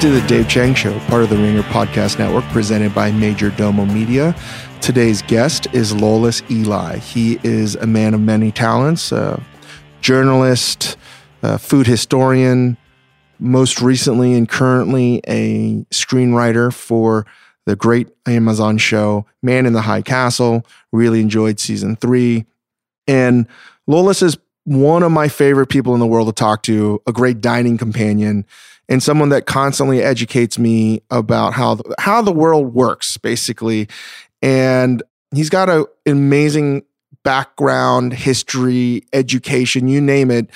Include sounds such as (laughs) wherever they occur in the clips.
to the Dave Chang Show, part of the Ringer Podcast Network, presented by Majordomo Media. Today's guest is Lolis Elie. He is a man of many talents, a journalist, a food historian, most recently and currently a screenwriter for the great Amazon show Man in the High Castle. Really enjoyed season three. And Lolis is one of my favorite people in the world to talk to, a great dining companion, and someone that constantly educates me about how the, how the world works, basically. And he's got an amazing background, history, education, you name it.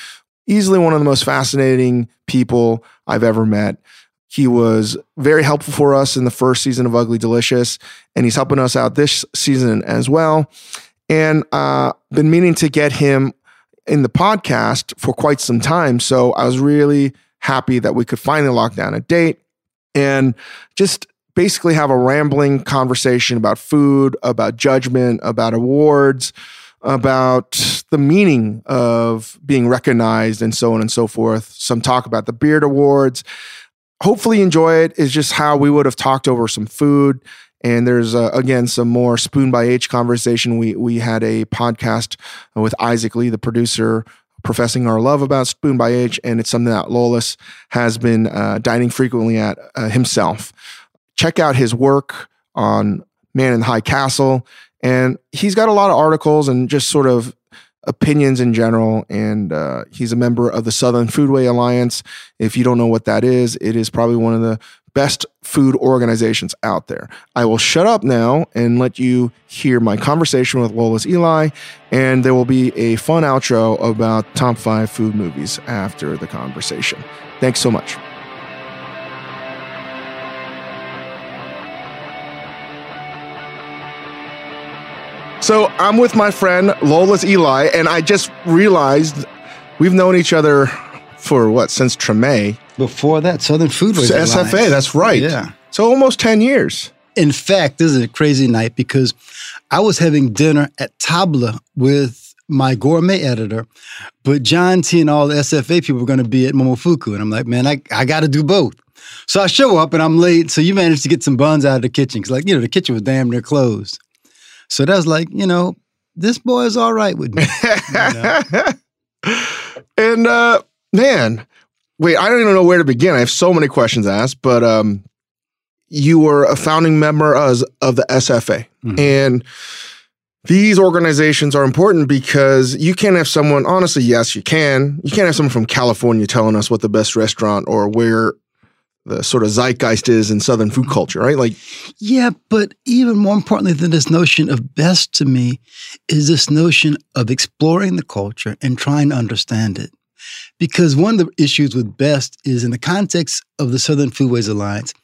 Easily one of the most fascinating people I've ever met. He was very helpful for us in the first season of Ugly Delicious, and he's helping us out this season as well. And uh, been meaning to get him in the podcast for quite some time. So I was really happy that we could finally lock down a date and just basically have a rambling conversation about food, about judgment, about awards, about the meaning of being recognized, and so on and so forth. Some talk about the Beard Awards. Hopefully, enjoy it. Is just how we would have talked over some food. And there's uh, again some more spoon by H conversation. We we had a podcast with Isaac Lee, the producer, professing our love about Spoon by H, and it's something that Lolis has been uh, dining frequently at uh, himself. Check out his work on Man in the High Castle, and he's got a lot of articles and just sort of opinions in general. And uh, he's a member of the Southern Foodway Alliance. If you don't know what that is, it is probably one of the best food organizations out there. I will shut up now and let you hear my conversation with Lolis Elie, and there will be a fun outro about top five food movies after the conversation. Thanks so much. So I'm with my friend Lolis Elie, and I just realized we've known each other for what since Treme. Before that, Southern Food was SFA. Alliance. That's right. Yeah. So almost ten years. In fact, this is a crazy night because I was having dinner at Tabla with my gourmet editor, but John T and all the SFA people were going to be at Momofuku. And I'm like, man, I, I got to do both. So I show up and I'm late. So you managed to get some buns out of the kitchen. Cause like, you know, the kitchen was damn near closed. So that was like, you know, this boy is all right with me. You know? (laughs) and uh man, wait, I don't even know where to begin. I have so many questions asked, but um you were a founding member as, of the SFA. Mhm. And these organizations are important because you can't have someone, honestly, yes, you can. You can't have someone from California telling us what the best restaurant or where the sort of zeitgeist is in Southern food culture, right? Like, Yeah, but even more importantly than this notion of best to me is this notion of exploring the culture and trying to understand it. Because one of the issues with best is in the context of the Southern Foodways Alliance,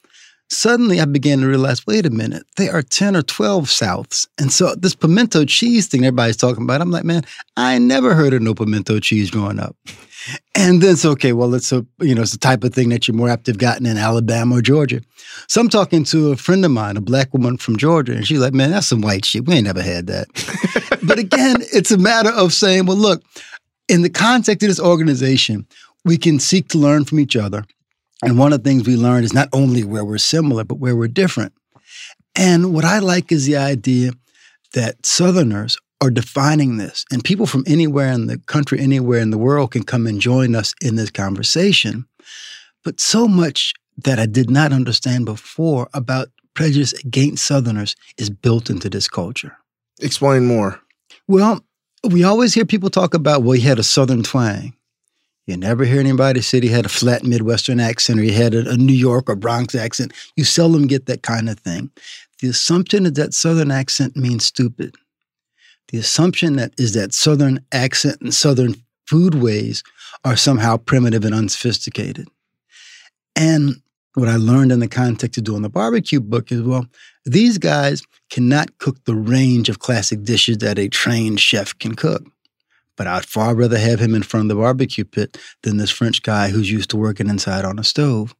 suddenly I began to realize wait a minute, there are 10 or 12 Souths. And so this pimento cheese thing everybody's talking about, I'm like, man, I never heard of no pimento cheese growing up. And then it's okay, well, it's a you know, it's the type of thing that you're more apt to have gotten in Alabama or Georgia. So I'm talking to a friend of mine, a black woman from Georgia, and she's like, man, that's some white shit. We ain't never had that. (laughs) but again, it's a matter of saying, well, look, in the context of this organization, we can seek to learn from each other. And one of the things we learn is not only where we're similar, but where we're different. And what I like is the idea that Southerners are defining this, and people from anywhere in the country, anywhere in the world can come and join us in this conversation. But so much that I did not understand before about prejudice against Southerners is built into this culture. explain more. Well, we always hear people talk about, well, he had a Southern twang. You never hear anybody say he had a flat Midwestern accent or he had a, a New York or Bronx accent. You seldom get that kind of thing. The assumption is that Southern accent means stupid. The assumption that is that Southern accent and Southern foodways are somehow primitive and unsophisticated. And what I learned in the context of doing the barbecue book is well, these guys cannot cook the range of classic dishes that a trained chef can cook. But I'd far rather have him in front of the barbecue pit than this French guy who's used to working inside on a stove.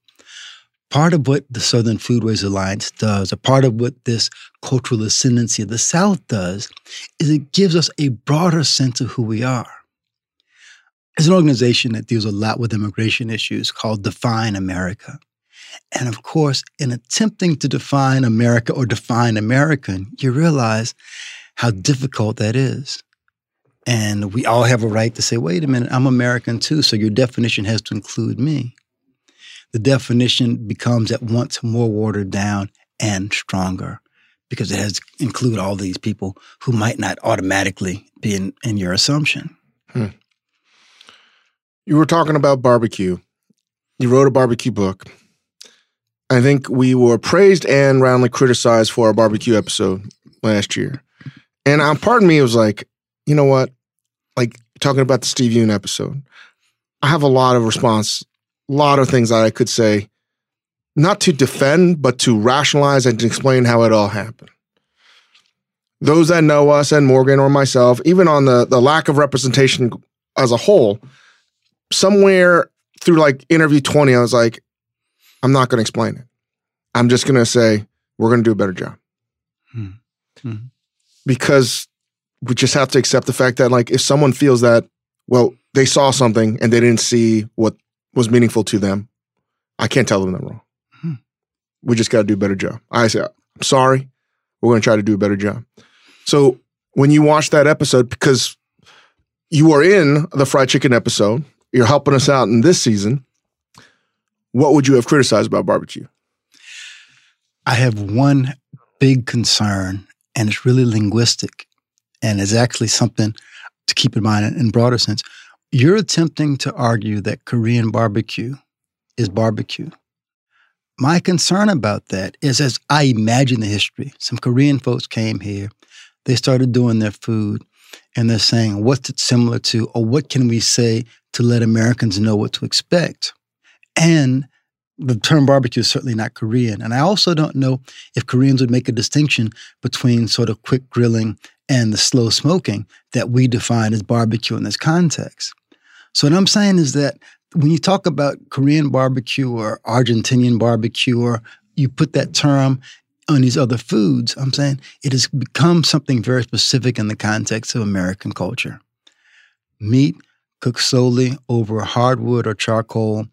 Part of what the Southern Foodways Alliance does, a part of what this cultural ascendancy of the South does, is it gives us a broader sense of who we are. It's an organization that deals a lot with immigration issues called Define America. And of course, in attempting to define America or define American, you realize how difficult that is. And we all have a right to say, wait a minute, I'm American too, so your definition has to include me. The definition becomes at once more watered down and stronger because it has to include all these people who might not automatically be in, in your assumption. Hmm. You were talking about barbecue. You wrote a barbecue book. I think we were praised and roundly criticized for our barbecue episode last year. And um, pardon me, it was like, you know what? Like talking about the Steve Yoon episode, I have a lot of response, a lot of things that I could say, not to defend, but to rationalize and to explain how it all happened. Those that know us and Morgan or myself, even on the, the lack of representation as a whole, somewhere through like interview 20, I was like, I'm not going to explain it. I'm just going to say, we're going to do a better job. Hmm. Hmm. Because we just have to accept the fact that, like, if someone feels that, well, they saw something and they didn't see what was meaningful to them, I can't tell them they're wrong. Hmm. We just got to do a better job. I say, I'm sorry. We're going to try to do a better job. So when you watch that episode, because you are in the fried chicken episode, you're helping us out in this season. What would you have criticized about barbecue? I have one big concern, and it's really linguistic, and it's actually something to keep in mind in broader sense. You're attempting to argue that Korean barbecue is barbecue. My concern about that is as I imagine the history, some Korean folks came here, they started doing their food, and they're saying, what's it similar to, or what can we say to let Americans know what to expect? And the term barbecue is certainly not Korean. And I also don't know if Koreans would make a distinction between sort of quick grilling and the slow smoking that we define as barbecue in this context. So, what I'm saying is that when you talk about Korean barbecue or Argentinian barbecue, or you put that term on these other foods, I'm saying it has become something very specific in the context of American culture. Meat cooked solely over hardwood or charcoal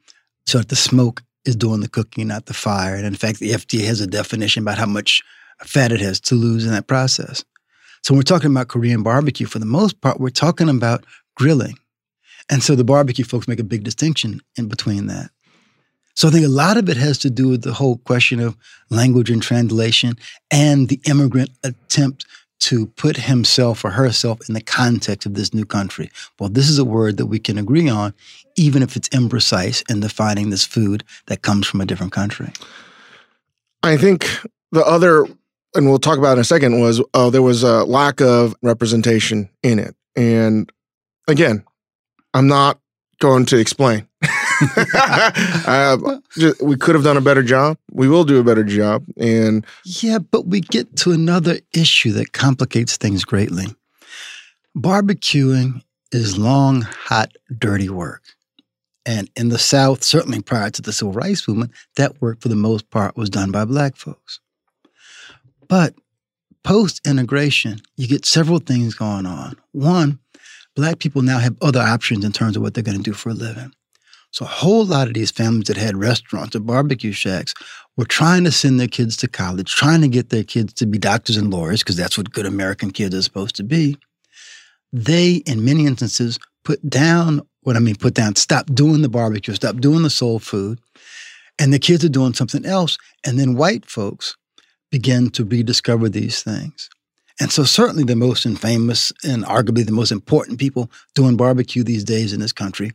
so that the smoke is doing the cooking, not the fire. And in fact, the FDA has a definition about how much fat it has to lose in that process. So when we're talking about Korean barbecue, for the most part, we're talking about grilling. And so the barbecue folks make a big distinction in between that. So I think a lot of it has to do with the whole question of language and translation and the immigrant attempt to put himself or herself in the context of this new country. Well, this is a word that we can agree on, even if it's imprecise in defining this food that comes from a different country. I think the other, and we'll talk about in a second, was uh, there was a lack of representation in it. And again, I'm not going to explain. (laughs) uh, we could have done a better job. We will do a better job. And yeah, but we get to another issue that complicates things greatly. Barbecuing is long, hot, dirty work. And in the South, certainly prior to the Civil Rights Movement, that work for the most part was done by Black folks. But post integration, you get several things going on. One, Black people now have other options in terms of what they're going to do for a living. So a whole lot of these families that had restaurants or barbecue shacks were trying to send their kids to college, trying to get their kids to be doctors and lawyers, because that's what good American kids are supposed to be. They, in many instances, put down what I mean, put down, stop doing the barbecue, stop doing the soul food, and the kids are doing something else. And then white folks begin to rediscover these things. And so, certainly, the most infamous and arguably the most important people doing barbecue these days in this country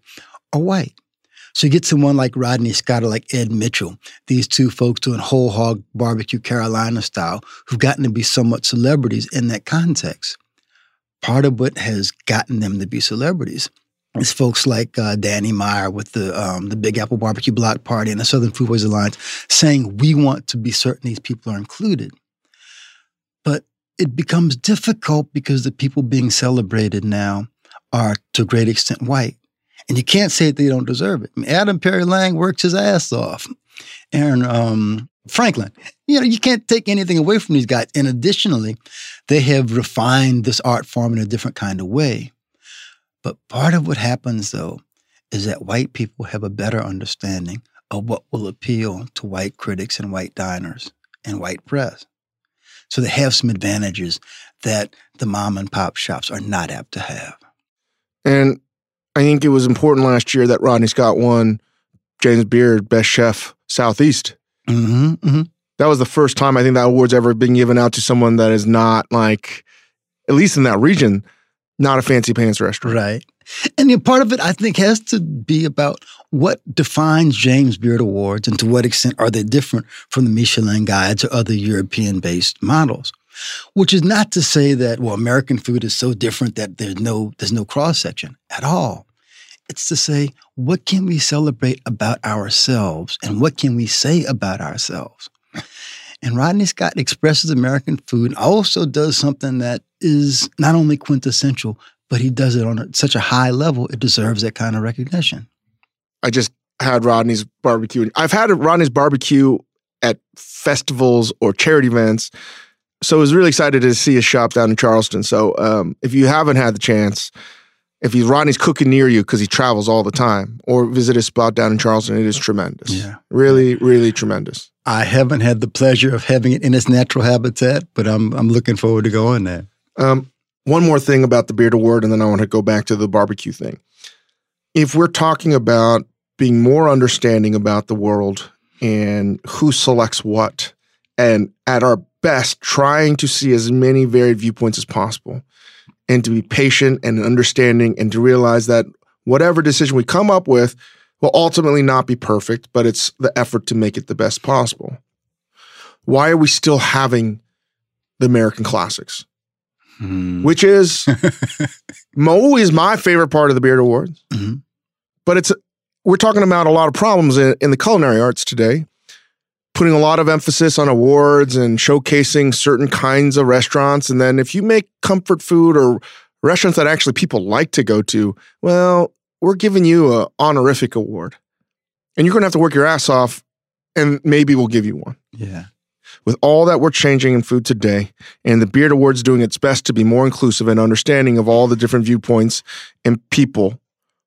are white. So you get someone like Rodney Scott or like Ed Mitchell, these two folks doing whole hog barbecue Carolina style, who've gotten to be somewhat celebrities in that context. Part of what has gotten them to be celebrities is folks like uh, Danny Meyer with the um, the Big Apple Barbecue Block Party and the Southern Foodways Alliance saying we want to be certain these people are included. But it becomes difficult because the people being celebrated now are to a great extent white. And you can't say they don't deserve it. I mean, Adam Perry Lang works his ass off. Aaron um, Franklin. You know, you can't take anything away from these guys. And additionally, they have refined this art form in a different kind of way. But part of what happens, though, is that white people have a better understanding of what will appeal to white critics and white diners and white press. So they have some advantages that the mom and pop shops are not apt to have. And I think it was important last year that Rodney Scott won James Beard Best Chef Southeast. Mm-hmm, mm-hmm. That was the first time I think that award's ever been given out to someone that is not like, at least in that region, not a fancy pants restaurant. Right. And you know, part of it, I think, has to be about what defines James Beard Awards and to what extent are they different from the Michelin guides or other European based models. Which is not to say that, well, American food is so different that there's no, there's no cross section at all. It's to say, what can we celebrate about ourselves and what can we say about ourselves? And Rodney Scott expresses American food also does something that is not only quintessential, but he does it on a, such a high level, it deserves that kind of recognition. I just had Rodney's barbecue. I've had Rodney's barbecue at festivals or charity events. So I was really excited to see his shop down in Charleston. So um, if you haven't had the chance, if he's Rodney's cooking near you because he travels all the time, or visit his spot down in Charleston, it is tremendous. Yeah. Really, really tremendous. I haven't had the pleasure of having it in its natural habitat, but I'm I'm looking forward to going there. Um, one more thing about the Beard Award, and then I want to go back to the barbecue thing. If we're talking about being more understanding about the world and who selects what, and at our best, trying to see as many varied viewpoints as possible, and to be patient and understanding, and to realize that whatever decision we come up with will ultimately not be perfect, but it's the effort to make it the best possible. Why are we still having the American classics? Mm. Which is (laughs) always my favorite part of the Beard Awards. Mm-hmm. But it's we're talking about a lot of problems in, in the culinary arts today, putting a lot of emphasis on awards and showcasing certain kinds of restaurants. And then if you make comfort food or restaurants that actually people like to go to, well, we're giving you an honorific award. And you're going to have to work your ass off and maybe we'll give you one. Yeah. With all that we're changing in food today, and the Beard Awards doing its best to be more inclusive and understanding of all the different viewpoints and people,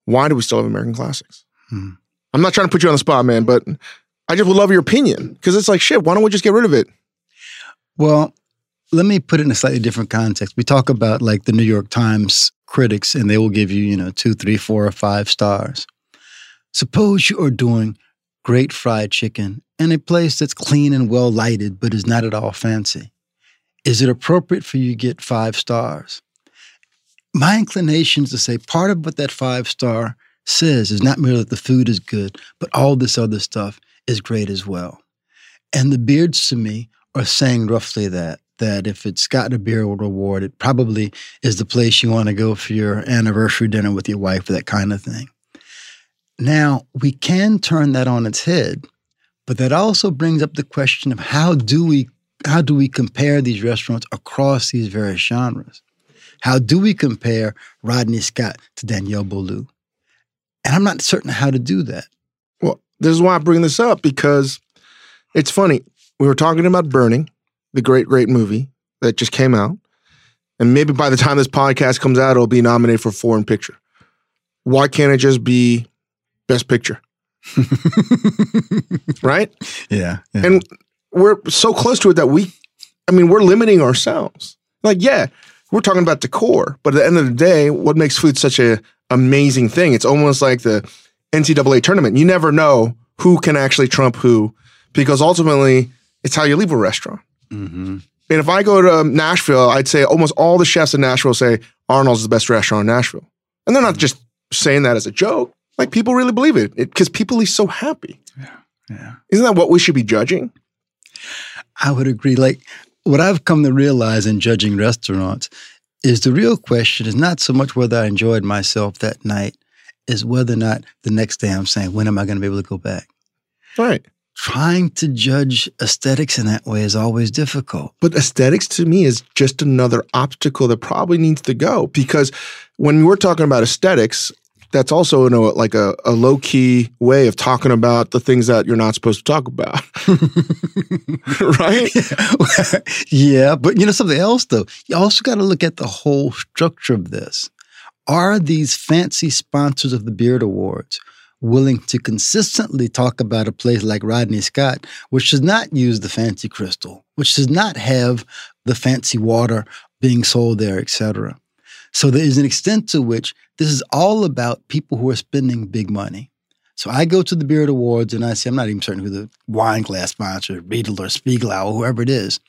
why do we still have American classics? Hmm. I'm not trying to put you on the spot, man, but I just would love your opinion because it's like, shit, why don't we just get rid of it? Well, let me put it in a slightly different context. We talk about like the New York Times critics, and they will give you, you know, two, three, four, or five stars. Suppose you are doing great fried chicken in a place that's clean and well lighted, but is not at all fancy. Is it appropriate for you to get five stars? My inclination is to say part of what that five star says is not merely that the food is good, but all this other stuff is great as well. And the beards to me are saying roughly that that if it's gotten a beard award, it probably is the place you want to go for your anniversary dinner with your wife or that kind of thing. Now, we can turn that on its head, but that also brings up the question of how do we how do we compare these restaurants across these various genres? How do we compare Rodney Scott to Daniel Boulud? And I'm not certain how to do that. This is why I bring this up because it's funny. We were talking about Burning, the great, great movie that just came out. And maybe by the time this podcast comes out, it'll be nominated for foreign picture. Why can't it just be best picture? (laughs) right? Yeah, yeah. And we're so close to it that we, I mean, we're limiting ourselves. Like, yeah, we're talking about decor, but at the end of the day, what makes food such a amazing thing? It's almost like the NCAA tournament. You never know who can actually trump who, because ultimately, it's how you leave a restaurant. Mm-hmm. And if I go to Nashville, I'd say almost all the chefs in Nashville say Arnold's is the best restaurant in Nashville, and they're not just saying that as a joke. Like people really believe it because people are so happy. Yeah, yeah. Isn't that what we should be judging? I would agree. Like what I've come to realize in judging restaurants is the real question is not so much whether I enjoyed myself that night, is whether or not the next day I'm saying, when am I going to be able to go back? Right. Trying to judge aesthetics in that way is always difficult. But aesthetics to me is just another obstacle that probably needs to go because when we're talking about aesthetics, that's also in a, like a, a low key way of talking about the things that you're not supposed to talk about. (laughs) right? (laughs) yeah, but you know something else though. You also got to look at the whole structure of this. Are these fancy sponsors of the Beard Awards willing to consistently talk about a place like Rodney Scott, which does not use the fancy crystal, which does not have the fancy water being sold there, etc. So there is an extent to which this is all about people who are spending big money. So I go to the Beard Awards and I say, I'm not even certain who the wine glass sponsor, Riedel or Spiegelau, or whoever it is.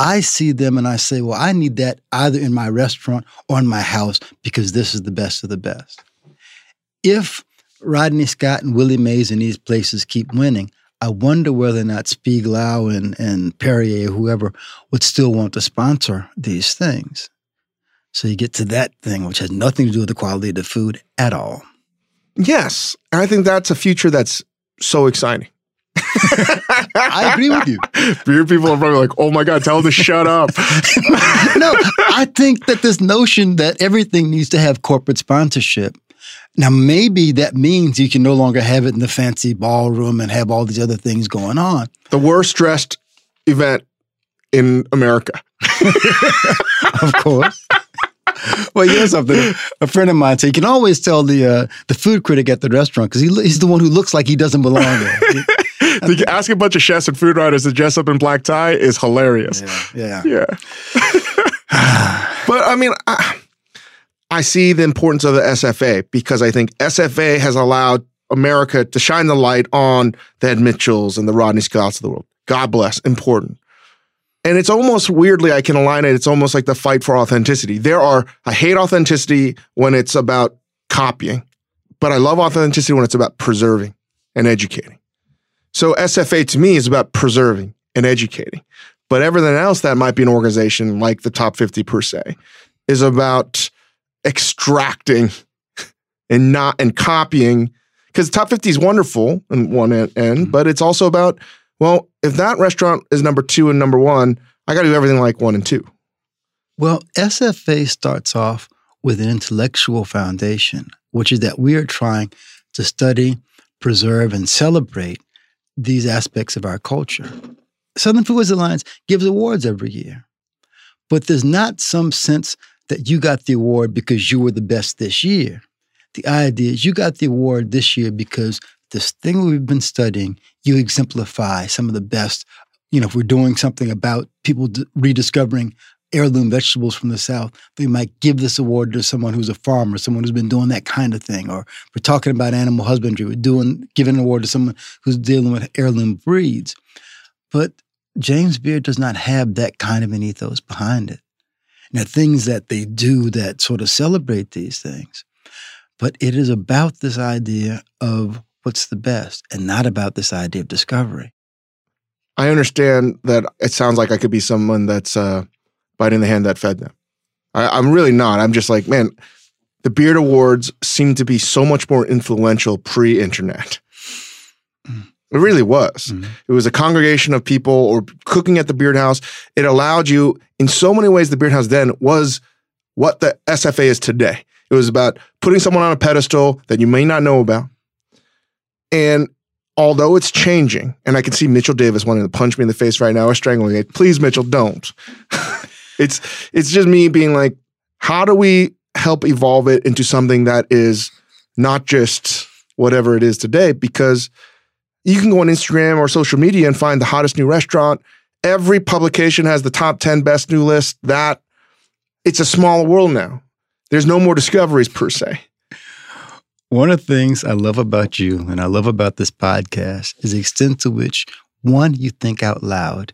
I see them and I say, well, I need that either in my restaurant or in my house because this is the best of the best. If Rodney Scott and Willie Mae's and these places keep winning, I wonder whether or not Spiegelau and, and Perrier, whoever, would still want to sponsor these things. So you get to that thing, which has nothing to do with the quality of the food at all. Yes. I think that's a future that's so exciting. I agree with you. (laughs) Beer people are probably like, oh my God, tell them to shut up. (laughs) no, I think that this notion that everything needs to have corporate sponsorship. Now, maybe that means you can no longer have it in the fancy ballroom and have all these other things going on. The worst dressed event in America. (laughs) of course. well, you know something. A friend of mine said you can always tell the uh, the food critic at the restaurant because he, he's the one who looks like he doesn't belong there. (laughs) the, ask a bunch of chefs and food writers to dress up in black tie is hilarious. Yeah, yeah. yeah. (sighs) but I mean, I, I see the importance of the SFA because I think SFA has allowed America to shine the light on the Ed Mitchells and the Rodney Scotts of the world. God bless, important. And it's almost weirdly, I can align it. It's almost like the fight for authenticity. There are, I hate authenticity when it's about copying, but I love authenticity when it's about preserving and educating. So SFA to me is about preserving and educating. But everything else that might be an organization like the top 50 per se is about extracting (laughs) and not and copying because top 50 is wonderful in one end, mm-hmm. but it's also about well, if that restaurant is number two and number one, I got to do everything like one and two. Well, SFA starts off with an intellectual foundation, which is that we are trying to study, preserve, and celebrate these aspects of our culture. Southern Foodways Alliance gives awards every year, but there's not some sense that you got the award because you were the best this year. The idea is you got the award this year because this thing we've been studying, you exemplify some of the best. You know, if we're doing something about people d- rediscovering heirloom vegetables from the South, they might give this award to someone who's a farmer, someone who's been doing that kind of thing. Or we're talking about animal husbandry, we're doing giving an award to someone who's dealing with heirloom breeds. But James Beard does not have that kind of an ethos behind it. Now, things that they do that sort of celebrate these things. But it is about this idea of what's the best and not about this idea of discovery. I understand that it sounds like I could be someone that's uh, biting the hand that fed them. I, am really not. I'm just like, man, the Beard Awards seem to be so much more influential pre internet. Mm. It really was. Mm-hmm. It was a congregation of people or cooking at the Beard House. It allowed you, in so many ways, the Beard House then was what the SFA is today. It was about putting someone on a pedestal that you may not know about, and although it's changing, and I can see Mitchell Davis wanting to punch me in the face right now or strangling me, please, Mitchell, don't. (laughs) it's it's just me being like, how do we help evolve it into something that is not just whatever it is today? Because you can go on Instagram or social media and find the hottest new restaurant. Every publication has the top 10 best new list. That it's a small world now. There's no more discoveries per se. One of the things I love about you and I love about this podcast is the extent to which, one, you think out loud,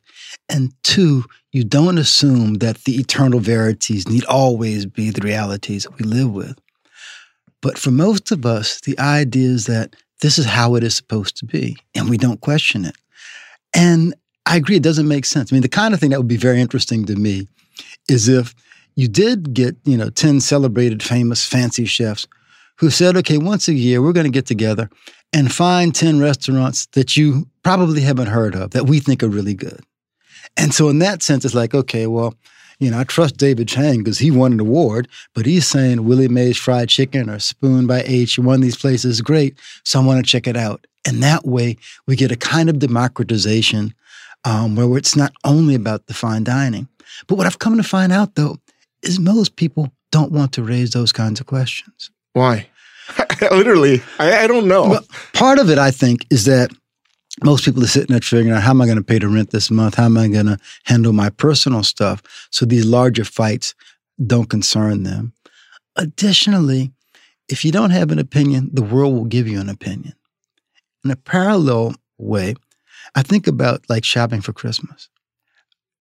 and two, you don't assume that the eternal verities need always be the realities that we live with. But for most of us, the idea is that this is how it is supposed to be, and we don't question it. And I agree, it doesn't make sense. I mean, the kind of thing that would be very interesting to me is if you did get, you know, 10 celebrated, famous, fancy chefs who said, okay, once a year, we're going to get together and find 10 restaurants that you probably haven't heard of that we think are really good. And so, in that sense, it's like, okay, well, you know, I trust David Chang because he won an award, but he's saying Willie Mae's Fried Chicken or Spoon by H, one of these places is great. So I want to check it out. And that way, we get a kind of democratization um, where it's not only about the fine dining. But what I've come to find out, though, is most people don't want to raise those kinds of questions. Why? (laughs) Literally, I, I, don't know. Well, part of it, I think, is that most people are sitting there figuring out how am I going to pay the rent this month? How am I going to handle my personal stuff? So these larger fights don't concern them. Additionally, if you don't have an opinion, the world will give you an opinion. In a parallel way, I think about like shopping for Christmas.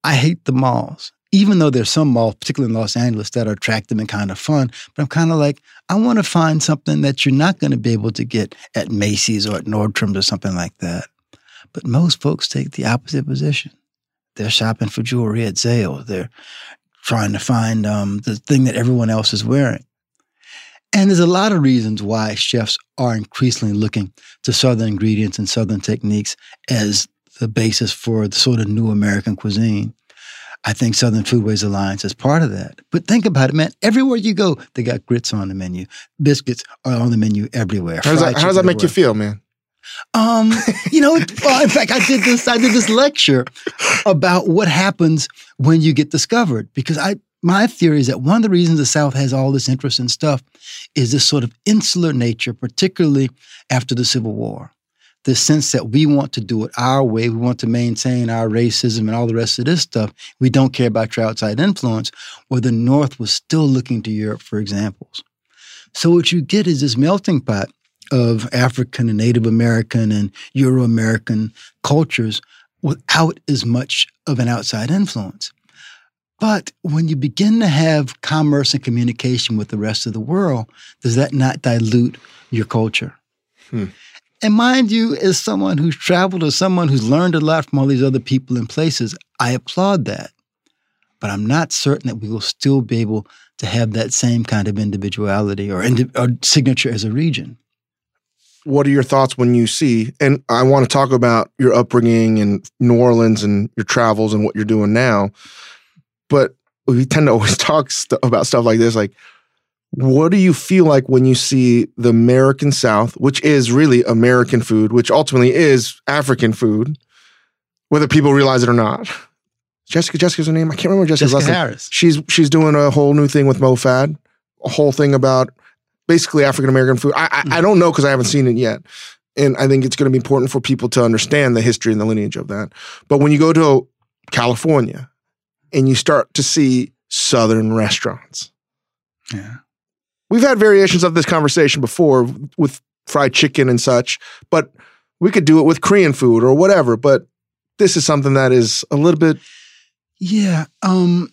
I hate the malls, even though there's some malls, particularly in Los Angeles, that are attractive and kind of fun. But I'm kind of like, I want to find something that you're not going to be able to get at Macy's or at Nordstrom's or something like that. But most folks take the opposite position. They're shopping for jewelry at Zales. They're trying to find um, the thing that everyone else is wearing. And there's a lot of reasons why chefs are increasingly looking to Southern ingredients and Southern techniques as the basis for the sort of new American cuisine. I think Southern Foodways Alliance is part of that. But think about it, man. Everywhere you go, they got grits on the menu. Biscuits are on the menu everywhere. How does that, how does that make you feel, man? Um, you know, (laughs) well, in fact, I did this. I did this lecture about what happens when you get discovered because I. My theory is that one of the reasons the South has all this interest in stuff is this sort of insular nature, particularly after the Civil War. The sense that we want to do it our way, we want to maintain our racism and all the rest of this stuff. We don't care about your outside influence, where the North was still looking to Europe for examples. So what you get is this melting pot of African and Native American and Euro American cultures without as much of an outside influence. But when you begin to have commerce and communication with the rest of the world, does that not dilute your culture? Hmm. And mind you, as someone who's traveled or someone who's learned a lot from all these other people and places, I applaud that. But I'm not certain that we will still be able to have that same kind of individuality or, indi- or signature as a region what are your thoughts when you see and i want to talk about your upbringing in new orleans and your travels and what you're doing now but we tend to always (laughs) talk st- about stuff like this like what do you feel like when you see the american south which is really american food which ultimately is african food whether people realize it or not jessica jessica's her name i can't remember jessica's Jessica last Harris. name she's she's doing a whole new thing with mofad a whole thing about basically African American food. I, I, I mm-hmm. don't know because I haven't seen it yet. And I think it's going to be important for people to understand the history and the lineage of that. But when you go to California and you start to see Southern restaurants, yeah. We've had variations of this conversation before with fried chicken and such, but we could do it with Korean food or whatever. But this is something that is a little bit. Yeah. Um,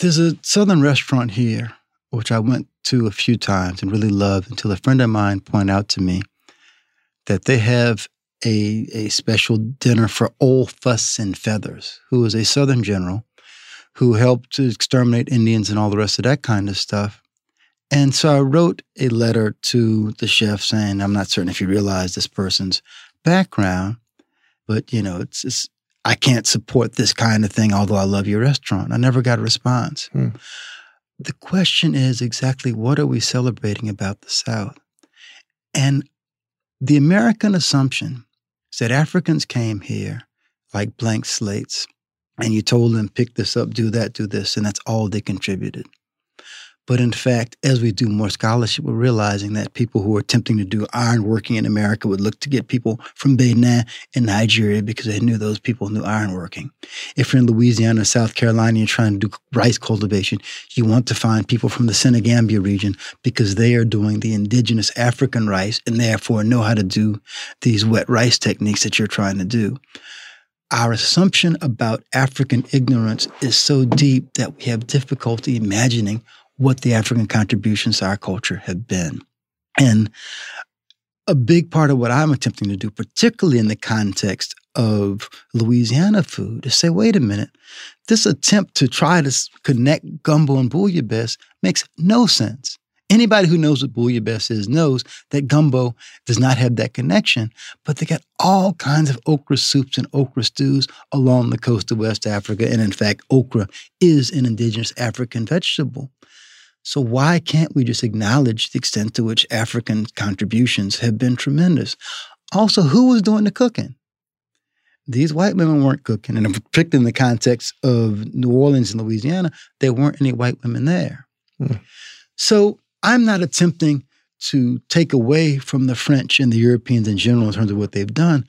there's a Southern restaurant here which I went to a few times and really loved until a friend of mine pointed out to me that they have a, a special dinner for Old Fuss and Feathers, who was a Southern general who helped to exterminate Indians and all the rest of that kind of stuff. And so I wrote a letter to the chef saying, I'm not certain if you realize this person's background, but you know, it's, it's I can't support this kind of thing, although I love your restaurant. I never got a response. Hmm. The question is exactly what are we celebrating about the South? And the American assumption is that Africans came here like blank slates, and you told them, pick this up, do that, do this, and that's all they contributed. But in fact, as we do more scholarship, we're realizing that people who are attempting to do ironworking in America would look to get people from Benin and Nigeria because they knew those people knew ironworking. If you're in Louisiana or South Carolina, you're trying to do rice cultivation, you want to find people from the Senegambia region because they are doing the indigenous African rice and therefore know how to do these wet rice techniques that you're trying to do our assumption about African ignorance is so deep that we have difficulty imagining what the African contributions to our culture have been. And a big part of what I'm attempting to do, particularly in the context of Louisiana food, is say, wait a minute, this attempt to try to connect gumbo and bouillabaisse makes no sense. Anybody who knows what bouillabaisse is knows that gumbo does not have that connection, but they got all kinds of okra soups and okra stews along the coast of West Africa. And in fact, okra is an indigenous African vegetable. So why can't we just acknowledge the extent to which African contributions have been tremendous? Also, who was doing the cooking? These white women weren't cooking, and (laughs) particularly in the context of New Orleans and Louisiana, there weren't any white women there. Hmm. So I'm not attempting to take away from the French and the Europeans in general in terms of what they've done.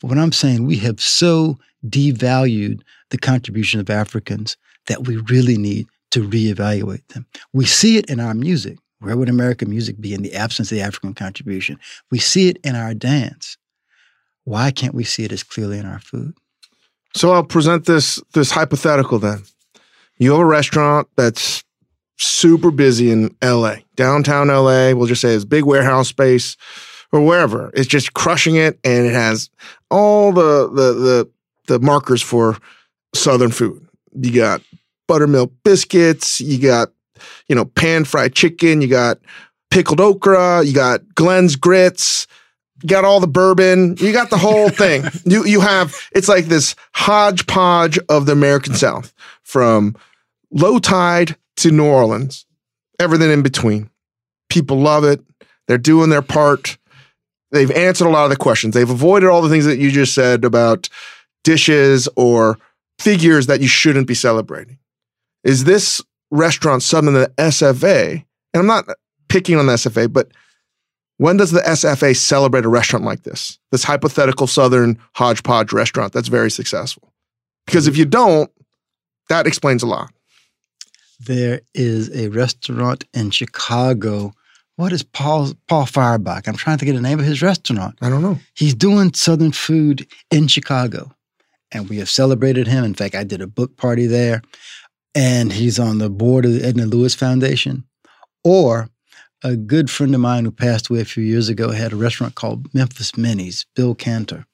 But what I'm saying, we have so devalued the contribution of Africans that we really need to reevaluate them. We see it in our music. Where would American music be in the absence of the African contribution? We see it in our dance. Why can't we see it as clearly in our food? So I'll present this this hypothetical then. You have a restaurant that's super busy in LA, downtown LA. We'll just say it's big warehouse space or wherever. It's just crushing it, and it has all the the the, the markers for Southern food. You got buttermilk biscuits. You got you know pan fried chicken. You got pickled okra. You got Glenn's grits. You got all the bourbon. You got the whole (laughs) thing. You you have it's like this hodgepodge of the American South from low tide to New Orleans, everything in between. People love it. They're doing their part. They've answered a lot of the questions. They've avoided all the things that you just said about dishes or figures that you shouldn't be celebrating. Is this restaurant something the SFA, and I'm not picking on the SFA, but when does the SFA celebrate a restaurant like this? This hypothetical Southern hodgepodge restaurant that's very successful. Because if you don't, that explains a lot. There is a restaurant in Chicago. What is Paul Paul Fehribach? I'm trying to get the name of his restaurant. I don't know. He's doing Southern food in Chicago, and we have celebrated him. In fact, I did a book party there, and he's on the board of the Edna Lewis Foundation. Or a good friend of mine who passed away a few years ago had a restaurant called Memphis Minnie's, Bill Cantor,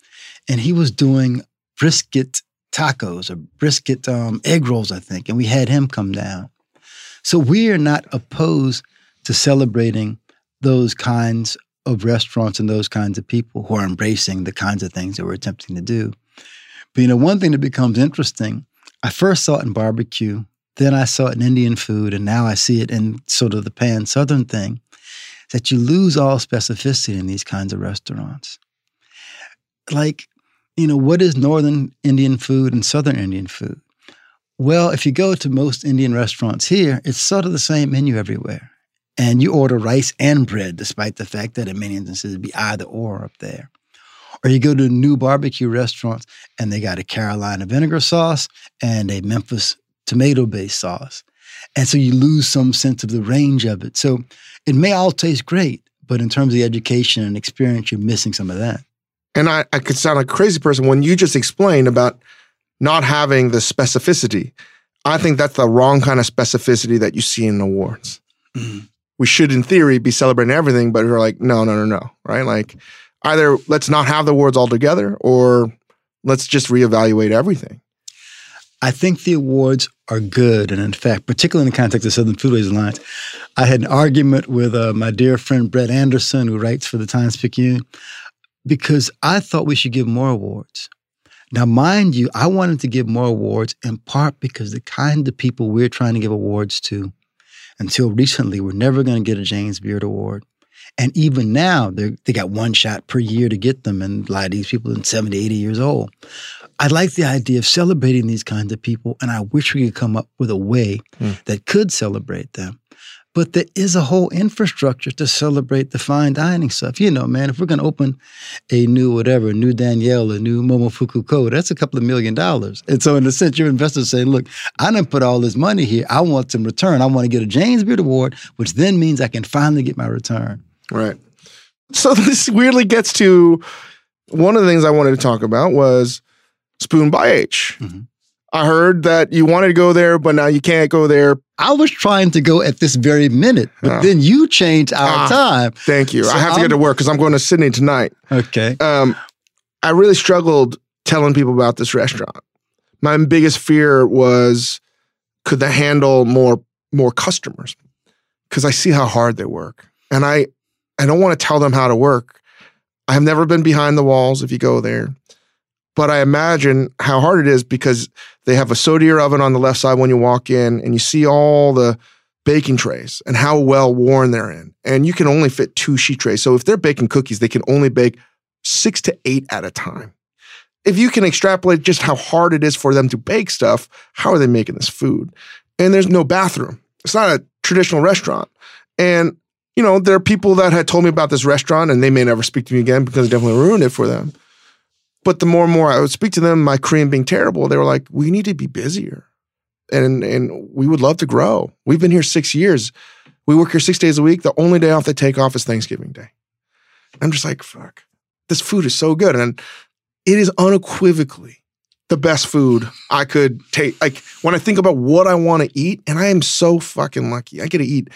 and he was doing brisket tacos or brisket um, egg rolls, I think, and we had him come down. So we are not opposed to celebrating those kinds of restaurants and those kinds of people who are embracing the kinds of things that we're attempting to do. But you know, one thing that becomes interesting, I first saw it in barbecue, then I saw it in Indian food, and now I see it in sort of the pan southern thing, that you lose all specificity in these kinds of restaurants. Like, you know, what is northern Indian food and southern Indian food? Well, if you go to most Indian restaurants here, it's sort of the same menu everywhere. And you order rice and bread, despite the fact that in many instances it'd be either or up there. Or you go to new barbecue restaurants and they got a Carolina vinegar sauce and a Memphis tomato based sauce. And so you lose some sense of the range of it. So it may all taste great, but in terms of the education and experience, you're missing some of that. And I, I could sound like a crazy person when you just explained about not having the specificity. I think that's the wrong kind of specificity that you see in awards. Mm. We should, in theory, be celebrating everything, but we're like, no, no, no, no, right? Like, either let's not have the awards altogether, or let's just reevaluate everything. I think the awards are good, and in fact, particularly in the context of Southern Foodways Alliance, I had an argument with uh, my dear friend Brett Anderson, who writes for the Times Picayune, because I thought we should give more awards. Now, mind you, I wanted to give more awards in part because the kind of people we're trying to give awards to until recently were never going to get a James Beard Award. And even now, they got one shot per year to get them, and a lot of these people are 70, 80 years old. I like the idea of celebrating these kinds of people, and I wish we could come up with a way mm. that could celebrate them. But there is a whole infrastructure to celebrate the fine dining stuff. You know, man, if we're going to open a new whatever, a new Daniel, a new Momofuku Ko, that's a couple of million dollars. And so, in a sense, your investors saying, look, I didn't put all this money here. I want some return. I want to get a James Beard Award, which then means I can finally get my return. Right. So, (laughs) this weirdly gets to one of the things I wanted to talk about was Spoon by H. Mm-hmm. I heard that you wanted to go there, but now you can't go there. I was trying to go at this very minute, but oh. then you changed our ah, time. Thank you. So I have to I'm, get to work because I'm going to Sydney tonight. Okay. Um, I really struggled telling people about this restaurant. My biggest fear was could they handle more more customers? Because I see how hard they work, and I I don't want to tell them how to work. I have never been behind the walls. If you go there, but I imagine how hard it is because they have a sodier oven on the left side when you walk in, and you see all the baking trays and how well worn they're in. And you can only fit two sheet trays. So if they're baking cookies, they can only bake six to eight at a time. If you can extrapolate just how hard it is for them to bake stuff, how are they making this food? And there's no bathroom. It's not a traditional restaurant. And you know, there are people that had told me about this restaurant and they may never speak to me again because it definitely ruined it for them. But the more and more I would speak to them, my Korean being terrible, they were like, we need to be busier. And, and we would love to grow. We've been here six years. We work here six days a week. The only day off they take off is Thanksgiving Day. I'm just like, fuck, this food is so good. And it is unequivocally the best food I could take. Like when I think about what I want to eat, and I am so fucking lucky. I get to eat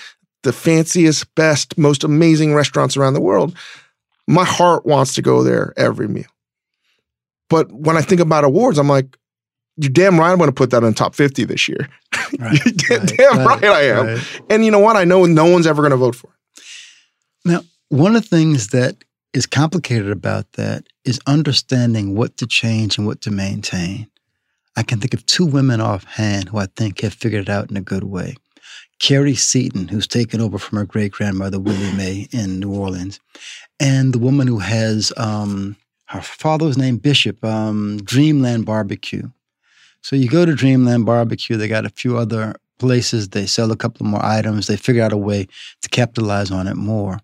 the fanciest, best, most amazing restaurants around the world. My heart wants to go there every meal. But when I think about awards, I'm like, you're damn right I'm going to put that in top 50 this year. (laughs) Right, right, damn right, right, I am. And you know what? I know no one's ever going to vote for it. Now, one of the things that is complicated about that is understanding what to change and what to maintain. I can think of two women offhand who I think have figured it out in a good way. Kerry Seaton, who's taken over from her great grandmother, Willie Mae, in New Orleans, and the woman who has um, her father was named Bishop, um, Dreamland Barbecue. So you go to Dreamland Barbecue, they got a few other places, they sell a couple more items, they figure out a way to capitalize on it more.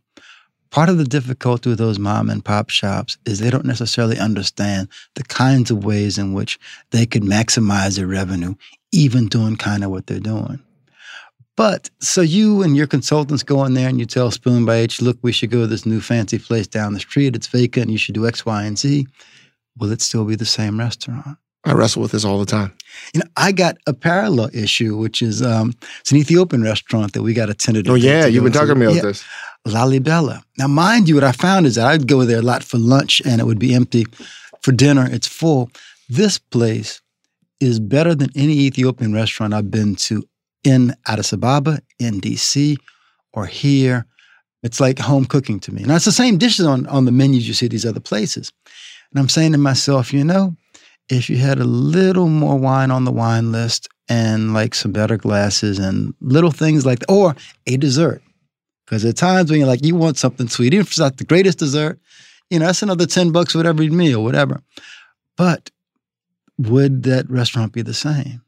Part of the difficulty with those mom and pop shops is they don't necessarily understand the kinds of ways in which they could maximize their revenue, even doing kind of what they're doing. But so you and your consultants go in there and you tell Spoon by H, look, we should go to this new fancy place down the street. It's vacant. You should do X, Y, and Z. Will it still be the same restaurant? I wrestle with this all the time. You know, I got a parallel issue, which is um, it's an Ethiopian restaurant that we got attended. Oh yeah, you've been talking to me about yeah. this. Lalibela. Now, mind you, what I found is that I'd go there a lot for lunch and it would be empty. For dinner, it's full. This place is better than any Ethiopian restaurant I've been to in Addis Ababa, in DC, or here. It's like home cooking to me. Now, it's the same dishes on, on the menus you see these other places. And I'm saying to myself, you know, if you had a little more wine on the wine list and like some better glasses and little things like that, or a dessert. Because at times when you're like, you want something sweet, even if it's not the greatest dessert, you know, that's another 10 bucks with every meal, whatever. But would that restaurant be the same?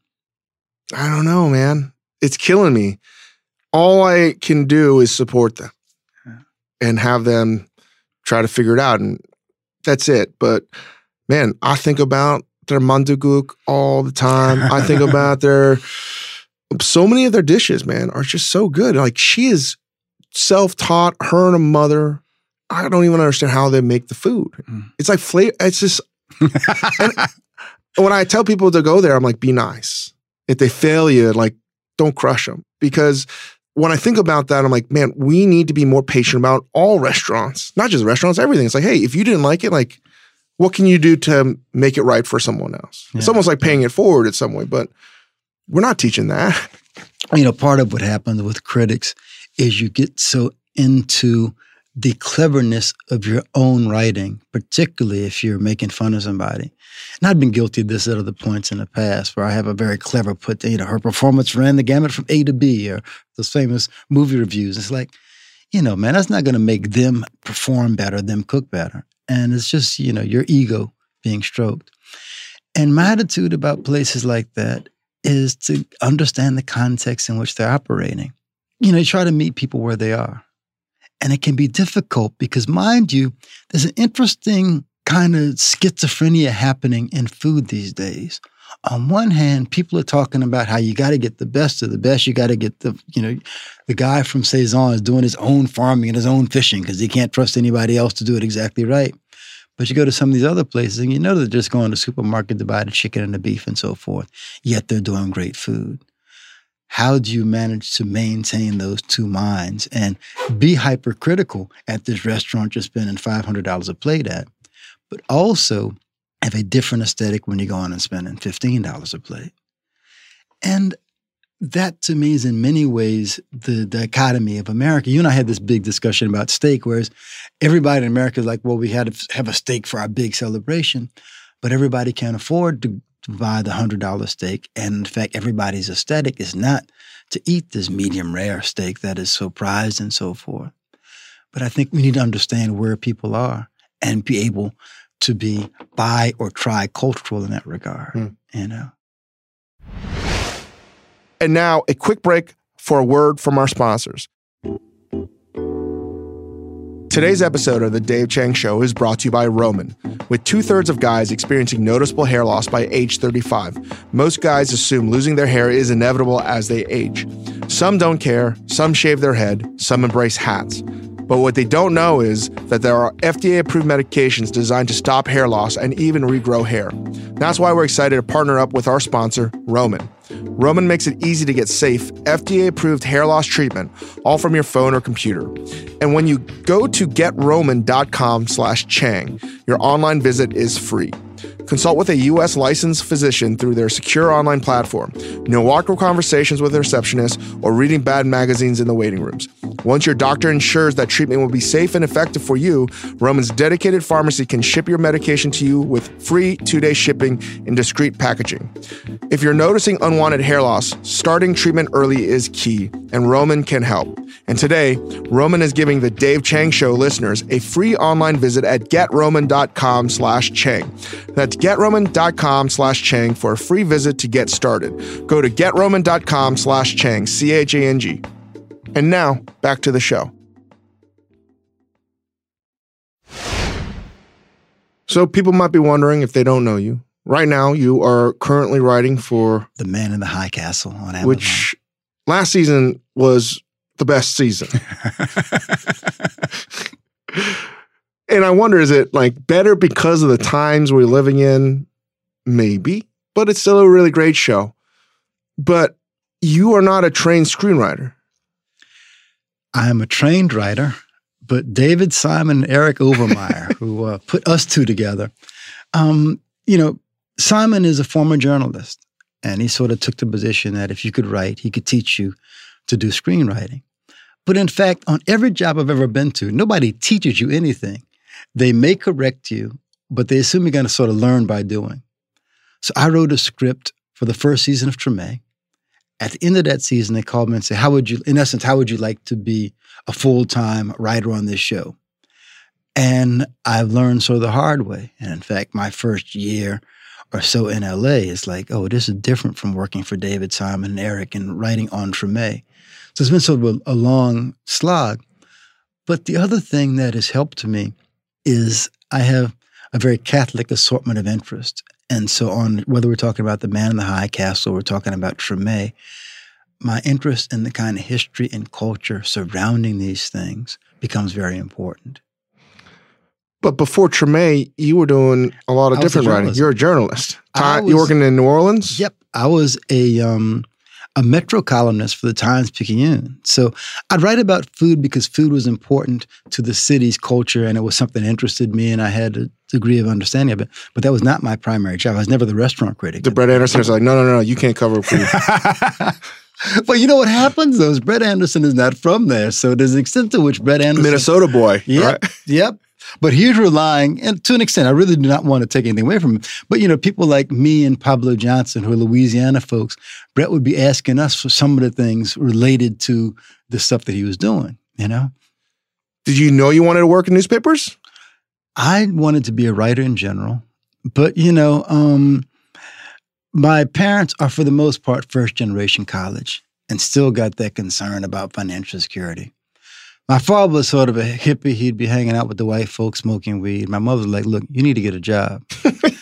I don't know, man it's killing me. All I can do is support them and have them try to figure it out. And that's it. But man, I think about their manduguk all the time. I think (laughs) about their so many of their dishes, man, are just so good. Like she is self-taught, her and a mother. I don't even understand how they make the food. Mm. It's like flavor. It's just. (laughs) when I tell people to go there, I'm like, be nice. If they fail you, like don't crush them. Because when I think about that, I'm like, man, we need to be more patient about all restaurants, not just restaurants, everything. It's like, hey, if you didn't like it, like, what can you do to make it right for someone else? Yeah. It's almost like paying it forward in some way, but we're not teaching that. You know, part of what happens with critics is you get so into the cleverness of your own writing, particularly if you're making fun of somebody. And I've been guilty of this at other points in the past where I have a very clever put, you know, her performance ran the gamut from A to B or those famous movie reviews. It's like, you know, man, that's not going to make them perform better, them cook better. And it's just, you know, your ego being stroked. And my attitude about places like that is to understand the context in which they're operating. You know, you try to meet people where they are and it can be difficult because, mind you, there's an interesting kind of schizophrenia happening in food these days. On one hand, people are talking about how you got to get the best of the best. You got to get the, you know, the guy from Saison is doing his own farming and his own fishing because he can't trust anybody else to do it exactly right. But you go to some of these other places and you know they're just going to the supermarket to buy the chicken and the beef and so forth, yet they're doing great food how do you manage to maintain those two minds and be hypercritical at this restaurant you're spending $500 a plate at, but also have a different aesthetic when you go on and spending $15 a plate? And that to me is in many ways the dichotomy of America. You and I had this big discussion about steak, whereas everybody in America is like, well, we had to have a steak for our big celebration, but everybody can't afford to to buy the $100 steak. And in fact, everybody's aesthetic is not to eat this medium rare steak that is so prized and so forth. But I think we need to understand where people are and be able to be buy or try cultural in that regard, hmm. you know. And now a quick break for a word from our sponsors. Today's episode of The Dave Chang Show is brought to you by Roman. With two thirds of guys experiencing noticeable hair loss by age 35, most guys assume losing their hair is inevitable as they age. Some don't care, some shave their head, some embrace hats. But what they don't know is that there are FDA approved medications designed to stop hair loss and even regrow hair. That's why we're excited to partner up with our sponsor, Roman. Roman makes it easy to get safe, FDA approved hair loss treatment, all from your phone or computer. And when you go to getroman.com slash Chang, your online visit is free. Consult with a U.S. licensed physician through their secure online platform. No awkward conversations with a receptionist or reading bad magazines in the waiting rooms. Once your doctor ensures that treatment will be safe and effective for you, Roman's dedicated pharmacy can ship your medication to you with free two day shipping in discreet packaging. If you're noticing unwanted hair loss, starting treatment early is key, and Roman can help. And today, Roman is giving the Dave Chang Show listeners a free online visit at getroman.com slash Chang. That's getroman.com slash Chang for a free visit to get started. Go to getroman.com slash Chang, C H A N G. And now, back to the show. So, people might be wondering if they don't know you. Right now, you are currently writing for The Man in the High Castle on Amazon. which last season was the best season. (laughs) and I wonder, is it like better because of the times we're living in? Maybe, but it's still a really great show. But you are not a trained screenwriter. I am a trained writer, but David Simon and Eric Overmyer, who uh, put us two together, um, you know, Simon is a former journalist, and he sort of took the position that if you could write, he could teach you to do screenwriting. But in fact, on every job I've ever been to, nobody teaches you anything. They may correct you, but they assume you're going to sort of learn by doing. So I wrote a script for the first season of Treme. At the end of that season, they called me and said, How would you, in essence, how would you like to be a full time writer on this show? And I've learned sort of the hard way. And in fact, my first year or so in LA is like, oh, this is different from working for David Simon and Eric and writing on Treme. So it's been sort of a, a long slog. But the other thing that has helped me is I have a very Catholic assortment of interest. And so on whether we're talking about the man in the high castle, or we're talking about Treme, my interest in the kind of history and culture surrounding these things becomes very important. But before Treme, you were doing a lot of different writing. You're a journalist. I Ti- you was- working in New Orleans? Yep, I was a um, a metro columnist for the Times Picayune. So I'd write about food because food was important to the city's culture, and it was something that interested me, and I had a degree of understanding of it. But that was not my primary job. I was never the restaurant critic. The Brett Anderson is like, no, no, no, you can't cover food. (laughs) but you know what happens? Though is Brett Anderson is not from there, so there's an extent to which Brett Anderson, Minnesota boy. Yep. Right? Yep. But he's relying, and to an extent, I really do not want to take anything away from him. But you know, people like me and Pableaux Johnson, who are Louisiana folks, Brett would be asking us for some of the things related to the stuff that he was doing. You know, Did you know you wanted to work in newspapers? I wanted to be a writer in general, but you know, um, my parents are for the most part first generation college, and still got that concern about financial security. My father was sort of a hippie. He'd be hanging out with the white folks smoking weed. My mother was like, look, you need to get a job.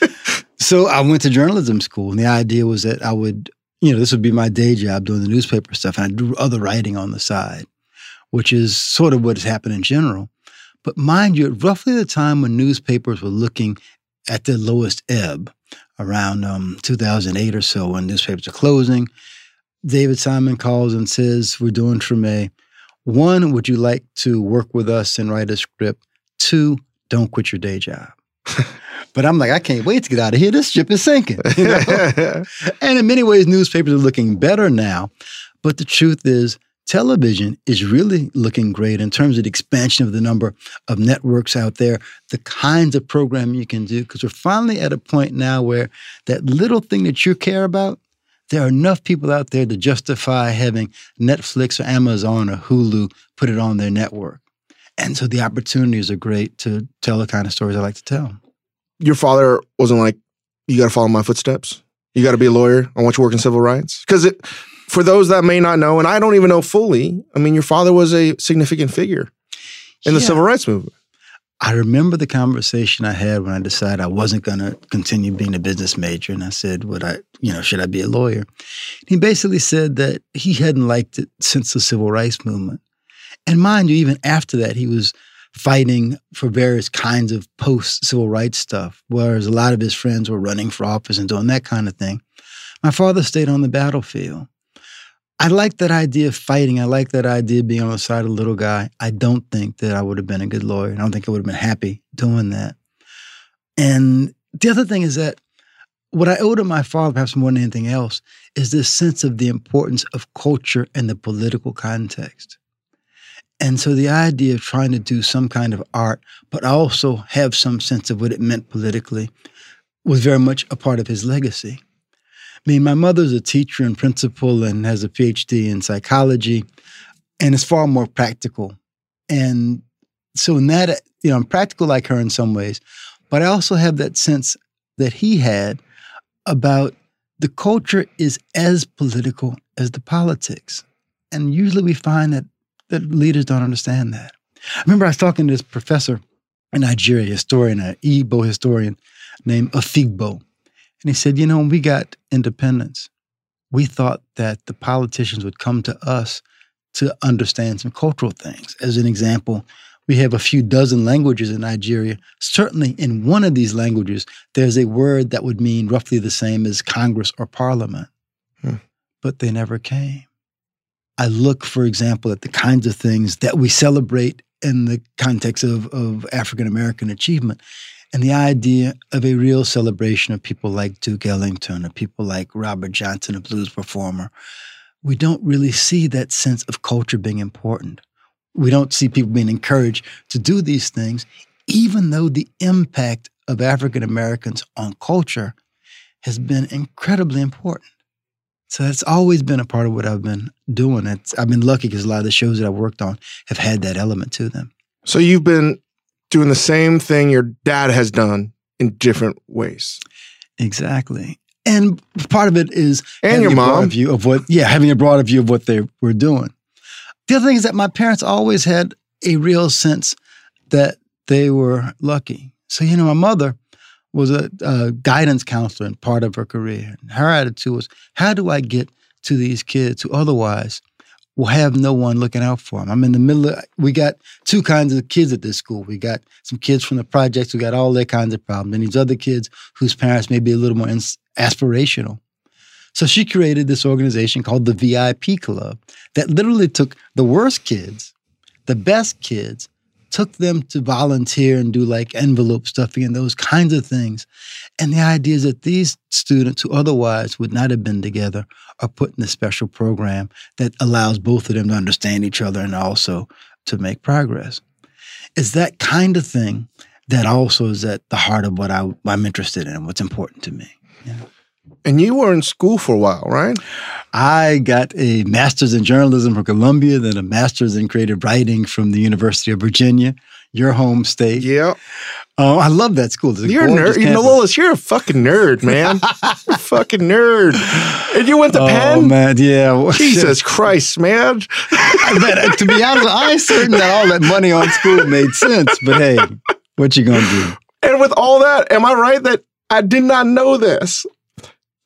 (laughs) so I went to journalism school. And the idea was that I would, you know, this would be my day job doing the newspaper stuff. And I'd do other writing on the side, which is sort of what has happened in general. But mind you, at roughly the time when newspapers were looking at their lowest ebb, around um, 2008 or so, when newspapers are closing, David Simon calls and says, We're doing Treme. One, would you like to work with us and write a script? Two, don't quit your day job. (laughs) but I'm like, I can't wait to get out of here. This ship is sinking. you know? (laughs) and in many ways, newspapers are looking better now. But the truth is, television is really looking great in terms of the expansion of the number of networks out there, the kinds of programming you can do, because we're finally at a point now where that little thing that you care about, there are enough people out there to justify having Netflix or Amazon or Hulu put it on their network. And so the opportunities are great to tell the kind of stories I like to tell. Your father wasn't like, you got to follow my footsteps. You got to be a lawyer. I want you to work in civil rights. Because for those that may not know, and I don't even know fully, I mean, your father was a significant figure. in the civil rights movement. I remember the conversation I had when I decided I wasn't going to continue being a business major, and I said, "Would I, you know, should I be a lawyer?" He basically said that he hadn't liked it since the civil rights movement, and mind you, even after that, he was fighting for various kinds of post civil rights stuff, whereas a lot of his friends were running for office and doing that kind of thing. My father stayed on the battlefield. I like that idea of fighting. I like that idea of being on the side of the little guy. I don't think that I would have been a good lawyer. I don't think I would have been happy doing that. And the other thing is that what I owe to my father, perhaps more than anything else, is this sense of the importance of culture and the political context. And so the idea of trying to do some kind of art, but also have some sense of what it meant politically, was very much a part of his legacy. I mean, my mother's a teacher and principal and has a PhD in psychology, and is far more practical. And so, in that, you know, I'm practical like her in some ways, but I also have that sense that he had about the culture is as political as the politics. And usually we find that, that leaders don't understand that. I remember I was talking to this professor in Nigeria, historian, an Igbo historian named Afigbo. And he said, you know, when we got independence, we thought that the politicians would come to us to understand some cultural things. As an example, we have a few dozen languages in Nigeria. Certainly, in one of these languages, there's a word that would mean roughly the same as Congress or Parliament. Hmm. But they never came. I look, for example, at the kinds of things that we celebrate in the context of, of African American achievement and the idea of a real celebration of people like Duke Ellington or people like Robert Johnson, a blues performer. We don't really see that sense of culture being important. We don't see people being encouraged to do these things, even though the impact of African Americans on culture has been incredibly important. So that's always been a part of what I've been doing. It's, I've been lucky because a lot of the shows that I've worked on have had that element to them. So you've been doing the same thing your dad has done in different ways. Exactly. And part of it is And having your a broader mom. view of what, yeah, having a broader view of what they were doing. The other thing is that my parents always had a real sense that they were lucky. So, you know, my mother was a, a guidance counselor in part of her career. And her attitude was, how do I get to these kids who otherwise will have no one looking out for them? I'm in the middle of, we got two kinds of kids at this school. We got some kids from the projects who got all their kinds of problems, and these other kids whose parents may be a little more ins- aspirational. So she created this organization called the VIP Club that literally took the worst kids, the best kids, took them to volunteer and do like envelope stuffing and those kinds of things. And the idea is that these students who otherwise would not have been together are put in a special program that allows both of them to understand each other and also to make progress. It's that kind of thing that also is at the heart of what I, I'm interested in what's important to me. And you were in school for a while, right? I got a master's in journalism from Columbia, then a master's in creative writing from the University of Virginia, your home state. Yeah. Oh, I love that school. You're a nerd. You know, campus. You're a fucking nerd, man. (laughs) you're a fucking nerd. And you went to Oh Penn? man, yeah. (laughs) Jesus Christ, man. but uh, to be honest, I ain't certain that all that money on school made sense. But hey, what you gonna do? And with all that, am I right that I did not know this?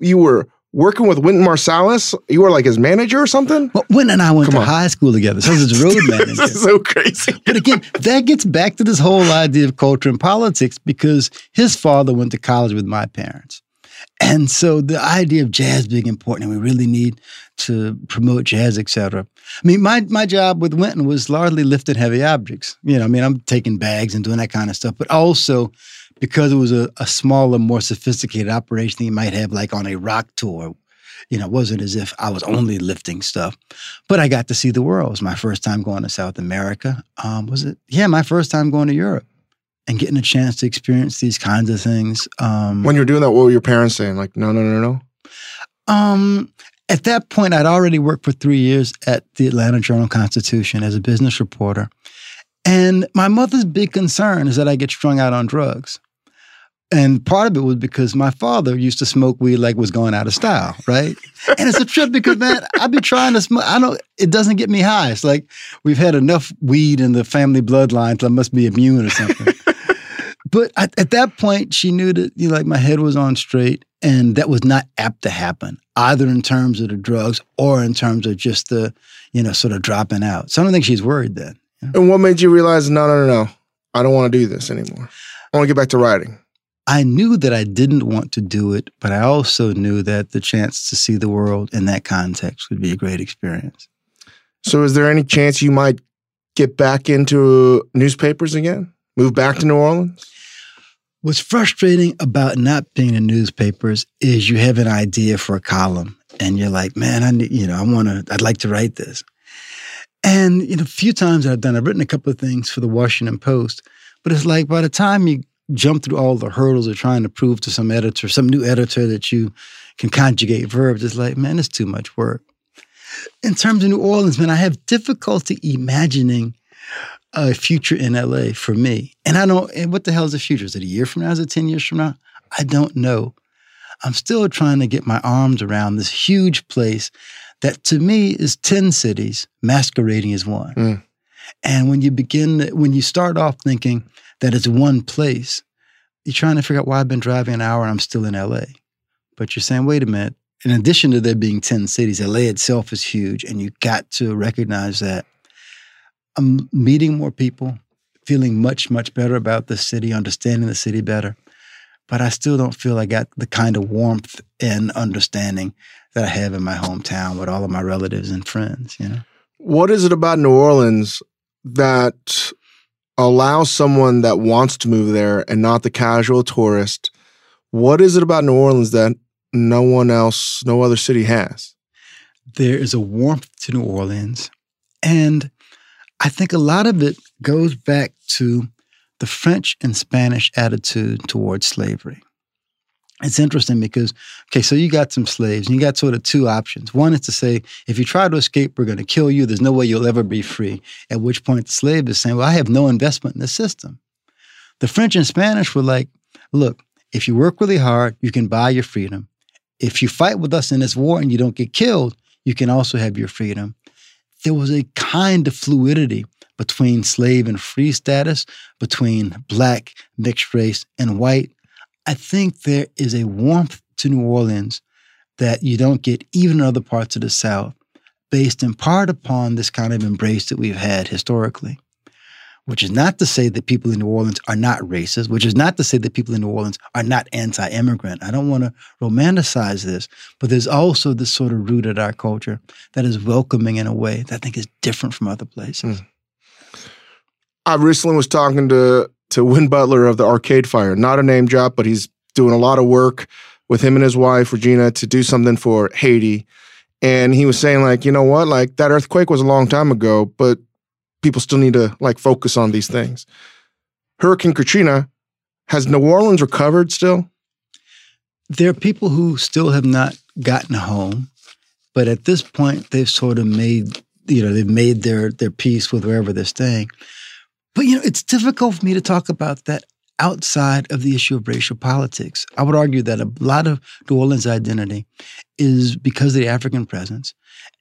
You were working with Wynton Marsalis? You were like his manager or something? Well, Wynn and I went Come to on. high school together, so I was his road (laughs) manager. this is so crazy. But again, that gets back to this whole idea of culture and politics because his father went to college with my parents. And so the idea of jazz being important and we really need to promote jazz, et cetera. I mean, my, my job with Wynton was largely lifting heavy objects. You know, I mean, I'm taking bags and doing that kind of stuff, but also because it was a, a smaller, more sophisticated operation than you might have like on a rock tour. You know, it wasn't as if I was only lifting stuff, but I got to see the world. It was my first time going to South America. Um, was it? Yeah, my first time going to Europe and getting a chance to experience these kinds of things. Um, When you were doing that, what were your parents saying? Like, no, no, no, no. um, at that point, I'd already worked for three years at the Atlanta Journal Constitution as a business reporter. And my mother's big concern is that I get strung out on drugs. And part of it was because my father used to smoke weed like was going out of style, right? (laughs) and it's a trip because man, I'd be trying to smoke. I don't. It doesn't get me high. It's like we've had enough weed in the family bloodline, so I must be immune or something. (laughs) but at, at, that point, she knew that you know, like my head was on straight, and that was not apt to happen either in terms of the drugs or in terms of just the you know sort of dropping out. So I don't think she's worried then. You know? And what made you realize? No, no, no, no. I don't want to do this anymore. I want to get back to writing. I knew that I didn't want to do it, but I also knew that the chance to see the world in that context would be a great experience. So, is there any chance you might get back into newspapers again? Move back to New Orleans? What's frustrating about not being in newspapers is you have an idea for a column and you're like, man, I need, you know, I want to, I'd like to write this. And, you know, a few times I've done, I've written a couple of things for the Washington Post, but it's like by the time you jump through all the hurdles of trying to prove to some editor, some new editor that you can conjugate verbs. It's like, man, it's too much work. In terms of New Orleans, man, I have difficulty imagining a future in LA for me. And I don't, and what the hell is the future? Is it a year from now? Is it 10 years from now? I don't know. I'm still trying to get my arms around this huge place that to me is 10 cities masquerading as one. Mm. And when you begin, when you start off thinking, that it's one place, you're trying to figure out why I've been driving an hour and I'm still in LA. But you're saying, wait a minute, in addition to there being 10 cities, LA itself is huge, and you got to recognize that I'm meeting more people, feeling much, much better about the city, understanding the city better. But I still don't feel I got the kind of warmth and understanding that I have in my hometown with all of my relatives and friends, you know. What is it about New Orleans that allow someone that wants to move there and not the casual tourist. What is it about New Orleans that no one else, no other city has? There is a warmth to New Orleans. And I think a lot of it goes back to the French and Spanish attitude towards slavery it's interesting because okay so you got some slaves and you got sort of two options. One is to say if you try to escape we're going to kill you. There's no way you'll ever be free. At which point the slave is saying well i have no investment in the system. The french and spanish were like look if you work really hard you can buy your freedom. If you fight with us in this war and you don't get killed you can also have your freedom. There was a kind of fluidity between slave and free status between black mixed race and white I think there is a warmth to New Orleans that you don't get even in other parts of the South, based in part upon this kind of embrace that we've had historically. Which is not to say that people in New Orleans are not racist, which is not to say that people in New Orleans are not anti immigrant. I don't want to romanticize this, but there's also this sort of root at our culture that is welcoming in a way that I think is different from other places. Mm. I recently was talking to to Win Butler of the Arcade Fire. Not a name drop, but he's doing a lot of work with him and his wife Regina to do something for Haiti. And he was saying like, you know what, like that earthquake was a long time ago, but people still need to like focus on these things. Hurricane Katrina has New Orleans recovered still? There are people who still have not gotten home, but at this point they've sort of made you know they've made their their peace with wherever they're staying. But you know, it's difficult for me to talk about that outside of the issue of racial politics. I would argue that a lot of New Orleans' identity is because of the African presence.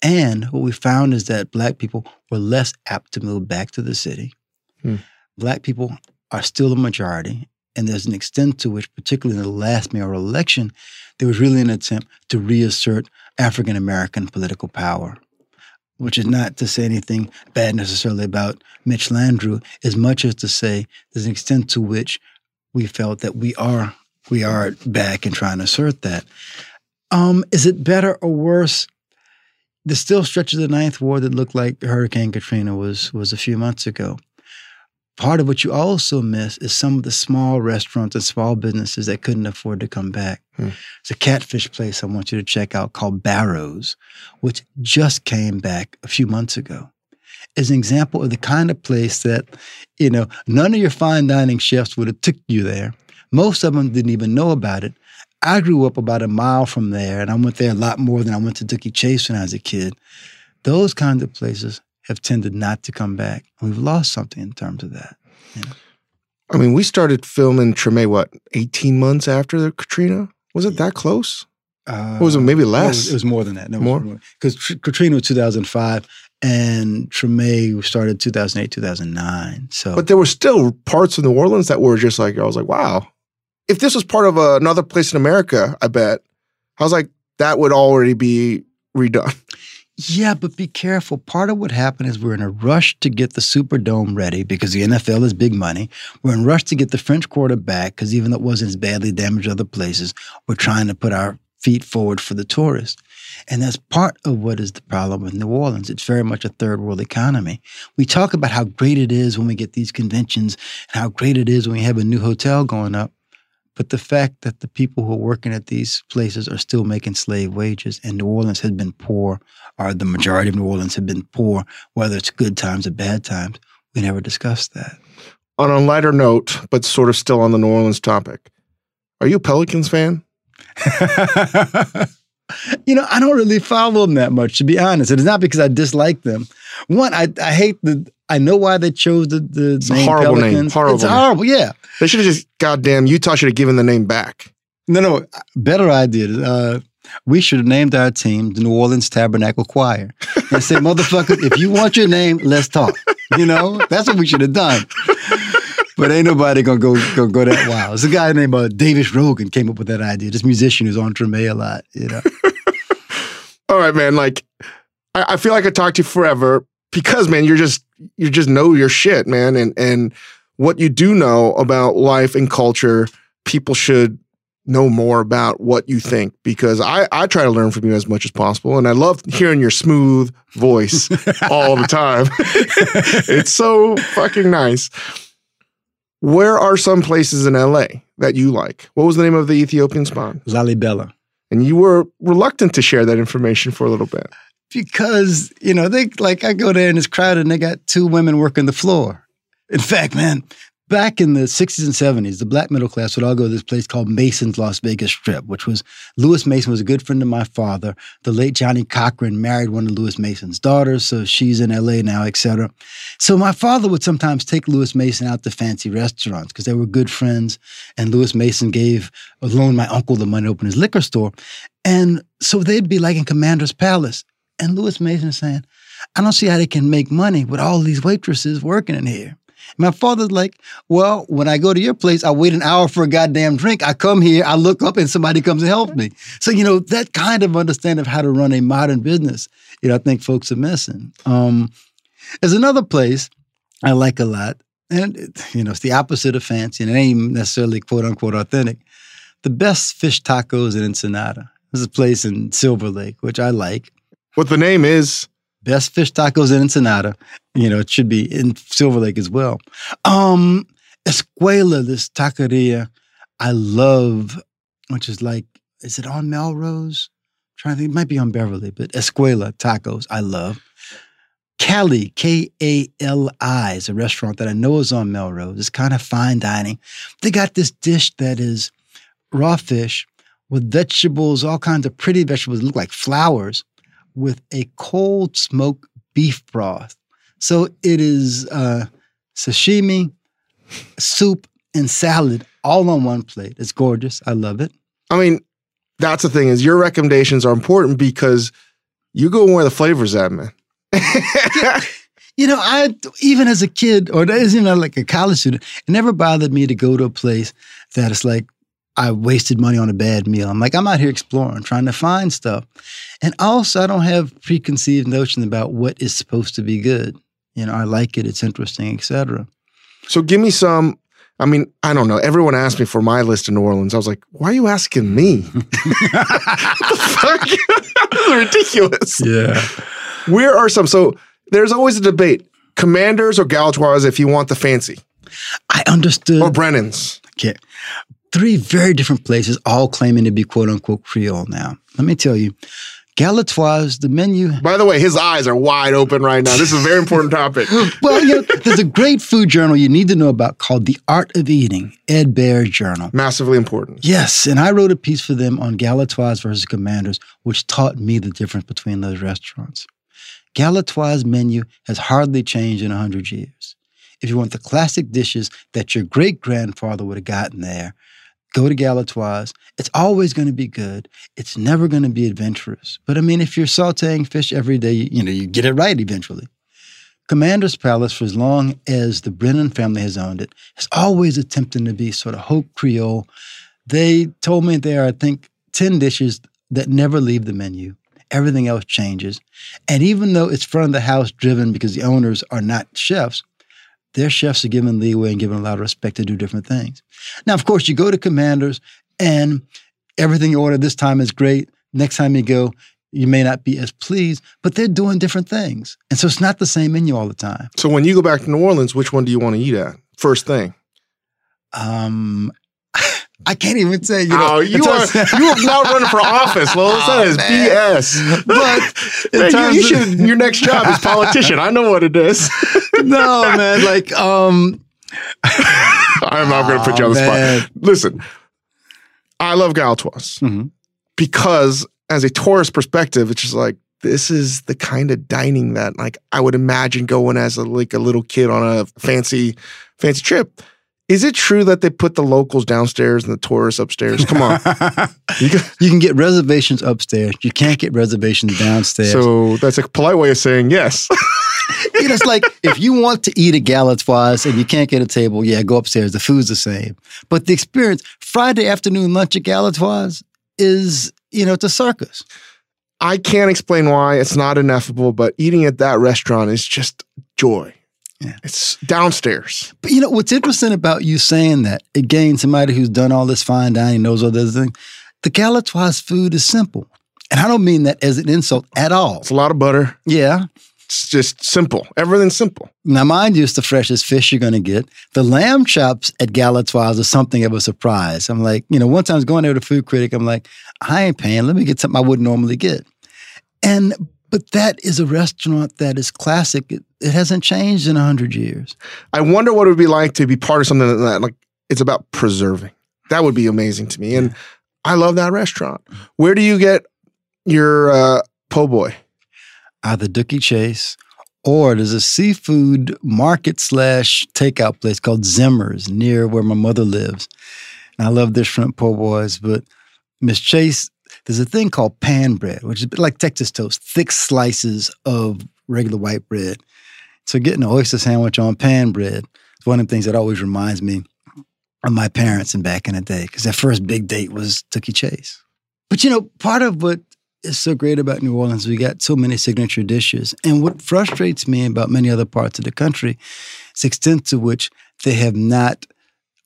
And what we found is that black people were less apt to move back to the city. Hmm. Black people are still the majority. And there's an extent to which, particularly in the last mayoral election, there was really an attempt to reassert African American political power which is not to say anything bad necessarily about Mitch Landrieu, as much as to say there's an extent to which we felt that we are we are back and trying to assert that. Um, is it better or worse? There's still stretches of the Ninth Ward that looked like Hurricane Katrina was was a few months ago. Part of what you also miss is some of the small restaurants and small businesses that couldn't afford to come back. Hmm. It's a catfish place I want you to check out called Barrow's, which just came back a few months ago. Is an example of the kind of place that, you know, none of your fine dining chefs would have took you there. Most of them didn't even know about it. I grew up about a mile from there, and I went there a lot more than I went to Dooky Chase when I was a kid. Those kinds of places have tended not to come back. We've lost something in terms of that. I mean, we started filming Treme, what, 18 months after the Katrina? Was it that close? Uh, Or was it maybe no, it less? was, it was more than that. No, More? because Katrina was 2005 and Treme started 2008, 2009. So But there were still parts of New Orleans that were just like, I was like, wow. If this was part of uh, another place in America, I bet, I was like, that would already be redone. Yeah, but be careful. Part of what happened is we're in a rush to get the Superdome ready because the NFL is big money. We're in a rush to get the French Quarter back because even though it wasn't as badly damaged other places, we're trying to put our feet forward for the tourists. And that's part of what is the problem with New Orleans. It's very much a third world economy. We talk about how great it is when we get these conventions and how great it is when we have a new hotel going up. But the fact that the people who are working at these places are still making slave wages and New Orleans has been poor or the majority of New Orleans have been poor, whether it's good times or bad times. We never discussed that. On a lighter note, but sort of still on the New Orleans topic, are you a Pelicans fan? (laughs) you know, I don't really follow them that much, to be honest. It's not because I dislike them. One, I, I hate the. I know why they chose the the It's a name horrible name. Horrible It's horrible. Yeah. They should have just, goddamn, Utah should have given the name back. No, no. Better idea. Uh, we should have named our team the New Orleans Tabernacle Choir and say, "Motherfucker, if you want your name, let's talk." You know, that's what we should have done. But ain't nobody gonna go go go that wild. It's a guy named uh, Davis Rogan came up with that idea. This musician who's on Treme a lot. You know. (laughs) All right, man. Like, I, I feel like I talked to you forever because, man, you're just you just know your shit, man, and and what you do know about life and culture, people should know more about what you think because I I try to learn from you as much as possible, and I love hearing your smooth voice (laughs) all the time. it's so fucking nice. Where are some places in LA that you like? What was the name of the Ethiopian spot? Lalibela. And you were reluctant to share that information for a little bit. Because you know they like I go there and it's crowded and they got two women working the floor. In fact, man, back in the 60s and 70s, the black middle class would all go to this place called Mason's Las Vegas Strip, which was Lewis Mason was a good friend of my father. The late Johnnie Cochran married one of Lewis Mason's daughters, so she's in LA now, etc. So my father would sometimes take Lewis Mason out to fancy restaurants because they were good friends, and Lewis Mason gave loaned my uncle the money to open his liquor store. And so they'd be like in Commander's Palace. And Lewis Mason is saying, I don't see how they can make money with all these waitresses working in here. My father's like, well, when I go to your place, I wait an hour for a goddamn drink. I come here, I look up, and somebody comes and helps me. So, you know, that kind of understanding of how to run a modern business, you know, I think folks are missing. Um, there's another place I like a lot, and, it, you know, it's the opposite of fancy, and it ain't necessarily quote unquote authentic. The best fish tacos in Ensenada. There's a place in Silver Lake, which I like. What the name is, Best fish tacos in Ensenada. You know, it should be in Silver Lake as well. Um, Escuela, this taqueria, I love, which is like, is it on Melrose? trying to think, it might be on Beverly, but Escuela tacos, I love. Kali, K A L I, is a restaurant that I know is on Melrose. It's kind of fine dining. They got this dish that is raw fish with vegetables, all kinds of pretty vegetables, that look like flowers, with a cold smoked beef broth. So it is uh, sashimi, soup, and salad all on one plate. It's gorgeous. I love it. I mean, that's the thing is your recommendations are important because you go where the flavors at, man. (laughs) You know, I even as a kid, or as you know, like a college student, it never bothered me to go to a place that is like I wasted money on a bad meal. I'm like, I'm out here exploring, trying to find stuff. And also I don't have preconceived notions about what is supposed to be good. You know, I like it, it's interesting, etc. so give me some. I mean, I don't know. Everyone asked me for my list in New Orleans. I was like, why are you asking me? (laughs) what the fuck? this (laughs) is ridiculous. Yeah. Where are some? So there's always a debate. Commanders or Galatoire's if you want the fancy, I understood or Brennan's. Okay. Three very different places, all claiming to be quote unquote Creole now. Let me tell you, Galatoire's, the menu. By the way, his eyes are wide open right now. This is a very important topic. (laughs) Well, you know, there's a great food journal you need to know about called The Art of Eating, Ed Behr's journal. Massively important. Yes, and I wrote a piece for them on Galatoire's versus Commanders, which taught me the difference between those restaurants. Galatoire's menu has hardly changed in 100 years. if you want the classic dishes that your great grandfather would have gotten there, go to Galatoire's. It's always going to be good. It's never going to be adventurous. But I mean, if you're sauteing fish every day, you, you know, you get it right eventually. Commander's Palace, for as long as the Brennan family has owned it, is always attempting to be sort of haute Creole. They told me there are, I think, 10 dishes that never leave the menu. Everything else changes. And even though it's front of the house driven because the owners are not chefs, their chefs are given leeway and given a lot of respect to do different things. Now, of course, you go to Commanders and everything you order this time is great. Next time you go, you may not be as pleased, but they're doing different things. And so it's not the same menu all the time. So when you go back to New Orleans, which one do you want to eat at first thing? Um, I can't even say. You know, oh, you are (laughs) you are now running for office, Lolis. Oh, that is man. BS. (laughs) But man, you, you should. Your next job is politician. I know what it is. (laughs) no, man. Like, um, I'm not going to put you on the man. spot. Listen, I love Galatoire's mm-hmm. because as a tourist perspective, it's just like this is the kind of dining that like I would imagine going as a like a little kid on a fancy fancy trip. Is it true that they put the locals downstairs and the tourists upstairs? Come on. (laughs) you, can, you can get reservations upstairs. You can't get reservations downstairs. So that's a polite way of saying yes. (laughs) you know, it's like if you want to eat at Galatoire's and you can't get a table, yeah, go upstairs. The food's the same. But the experience, Friday afternoon lunch at Galatoire's is you know, it's a circus. I can't explain why it's not ineffable, but eating at that restaurant is just joy. Yeah. It's downstairs. But you know what's interesting about you saying that? Again, somebody who's done all this fine dining knows all this thing. The Galatoire's food is simple. And I don't mean that as an insult at all. It's a lot of butter. Yeah. It's just simple. Everything's simple. Now, mind you, it's the freshest fish you're going to get. The lamb chops at Galatoire's are something of a surprise. I'm like, you know, one time I was going there to Food Critic. I'm like, I ain't paying. Let me get something I wouldn't normally get. And but that is a restaurant that is classic. It, it hasn't changed in a hundred years. I wonder what it would be like to be part of something like that like it's about preserving. That would be amazing to me. And yeah. I love that restaurant. Where do you get your uh, po' boy? Either Dooky Chase or there's a seafood market slash takeout place called Zimmer's near where my mother lives. And I love their shrimp po' boys, but Miss Chase, there's a thing called pan bread, which is a bit like Texas toast, thick slices of regular white bread. So getting an oyster sandwich on pan bread is one of the things that always reminds me of my parents and back in the day, because their first big date was Dooky Chase. But you know, part of what is so great about New Orleans, we got so many signature dishes. And what frustrates me about many other parts of the country is the extent to which they have not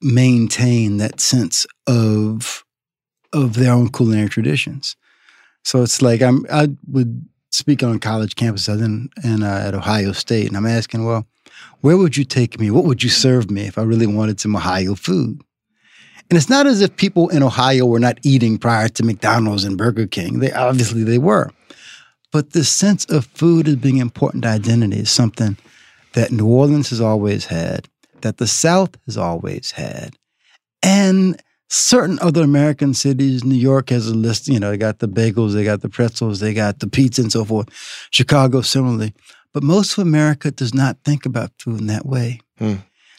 maintained that sense of of their own culinary traditions. So it's like I'm I would speak on college campuses in, in uh, at Ohio State, and I'm asking, well, where would you take me? What would you serve me if I really wanted some Ohio food? And it's not as if people in Ohio were not eating prior to McDonald's and Burger King. They obviously they were. But this sense of food as being important to identity is something that New Orleans has always had, that the South has always had. And certain other American cities. New York has a list, you know, they got the bagels, they got the pretzels, they got the pizza and so forth. Chicago, similarly. But most of America does not think about food in that way. Hmm.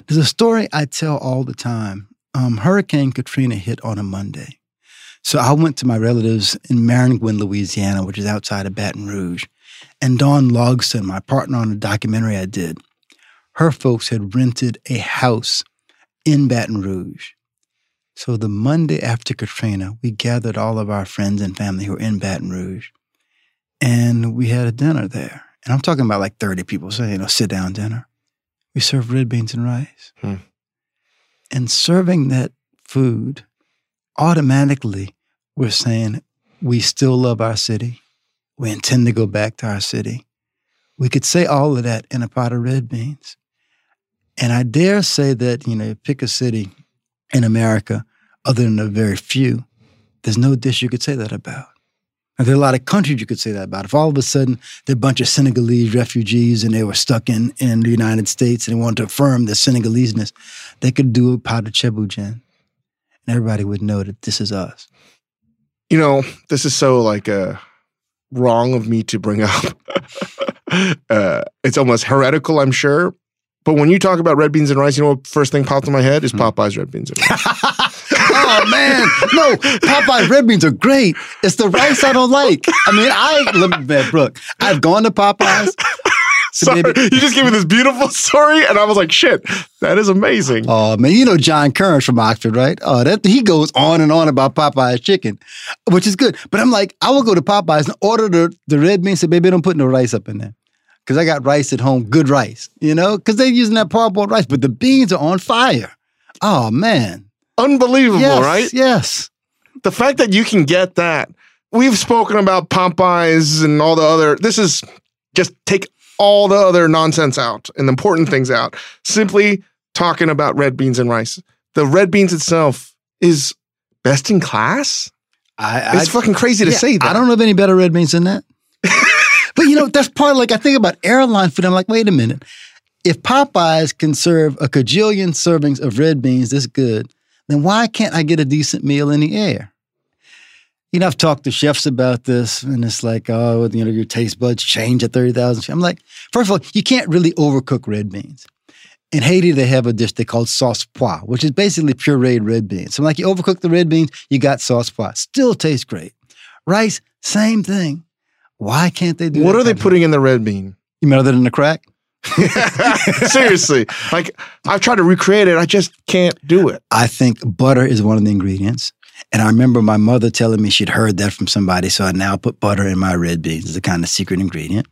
There's a story I tell all the time. Um, Hurricane Katrina hit on a Monday. So I went to my relatives in Maringouin, Louisiana, which is outside of Baton Rouge. And Dawn Logsdon, my partner on a documentary I did, her folks had rented a house in Baton Rouge. So the Monday after Katrina, we gathered all of our friends and family who were in Baton Rouge, and we had a dinner there. And I'm talking about like 30 people, so you know, sit down dinner. We served red beans and rice. Hmm. And serving that food, automatically we're saying we still love our city. We intend to go back to our city. We could say all of that in a pot of red beans. And I dare say that, you know, pick a city in America other than a very few, there's no dish you could say that about. And there are a lot of countries you could say that about. If all of a sudden there are a bunch of Senegalese refugees and they were stuck in, in the United States and they wanted to affirm their Senegaleseness, they could do a pot of cheboujen. And everybody would know that this is us. You know, this is so like uh, wrong of me to bring (laughs) up. uh, it's almost heretical, I'm sure. But when you talk about red beans and rice, you know what first thing popped in my head is Popeye's red beans and rice. (laughs) oh man, no, Popeye red beans are great. It's the rice I don't like. I mean, I look bad, Brooke. I've gone to Popeyes. (laughs) Sorry, maybe- you just gave me this beautiful (laughs) story, and I was like, "Shit, that is amazing." Oh man, you know John Currence from Oxford, right? Oh, that he goes on and on about Popeye's chicken, which is good. But I'm like, I will go to Popeyes and order the, the red beans. Say, baby, don't put no rice up in there. Because I got rice at home, good rice, you know, because they're using that parboiled rice, but the beans are on fire. Oh man. Unbelievable, Yes, right? Yes. The fact that you can get that. We've spoken about Popeyes and all the other. This is just take all the other nonsense out and the important things out. Simply talking about red beans and rice. The red beans itself is best in class. I, It's fucking crazy to yeah, say that. I don't know of any better red beans than that. (laughs) but you know, that's part of like I think about airline food. I'm like, wait a minute. If Popeyes can serve a cajillion servings of red beans this good, then why can't I get a decent meal in the air? You know, I've talked to chefs about this, and it's like, oh, you know, your taste buds change at 30,000. feet. I'm like, first of all, you can't really overcook red beans. In Haiti, they have a dish they call sauce pois, which is basically pureed red beans. So, like, you overcook the red beans, you got sauce pois. Still tastes great. Rice, same thing. Why can't they do What are they putting in the red bean? You mean other than the crack? (laughs) Seriously, like I've tried to recreate it, I just can't do it. I think butter is one of the ingredients. And I remember my mother telling me she'd heard that from somebody. So I now put butter in my red beans as a kind of secret ingredient.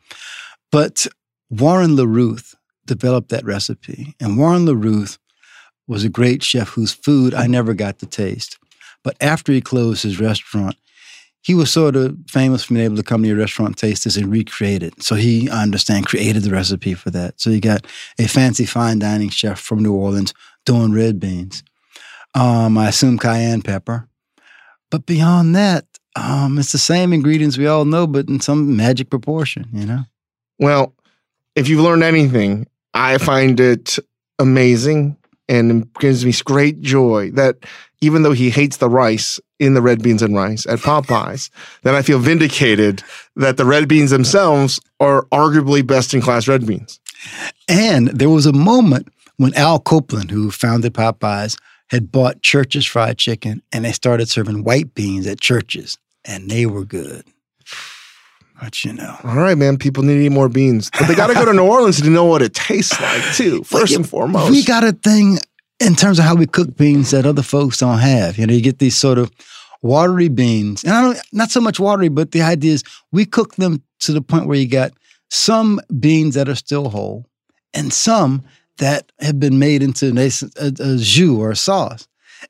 But Warren Leruth developed that recipe. And Warren Leruth was a great chef whose food I never got to taste. But after he closed his restaurant, he was sort of famous for being able to come to your restaurant, taste this, and recreate it. So he, I understand, created the recipe for that. So you got a fancy fine dining chef from New Orleans doing red beans. Um, I assume cayenne pepper. But beyond that, um, it's the same ingredients we all know, but in some magic proportion, you know? Well, if you've learned anything, I find it amazing and it gives me great joy that even though he hates the rice in the red beans and rice at Popeyes, then I feel vindicated that the red beans themselves are arguably best in class red beans. And there was a moment when Al Copeland, who founded Popeyes, had bought Church's Fried Chicken and they started serving white beans at churches, and they were good. But you know, All right, man, people need to eat more beans. But they got to go to New Orleans to know what it tastes like, too, first and foremost. we got a thing in terms of how we cook beans that other folks don't have. You know, you get these sort of watery beans, and I don't not so much watery, but the idea is we cook them to the point where you got some beans that are still whole, and some that have been made into a, a, a jus or a sauce,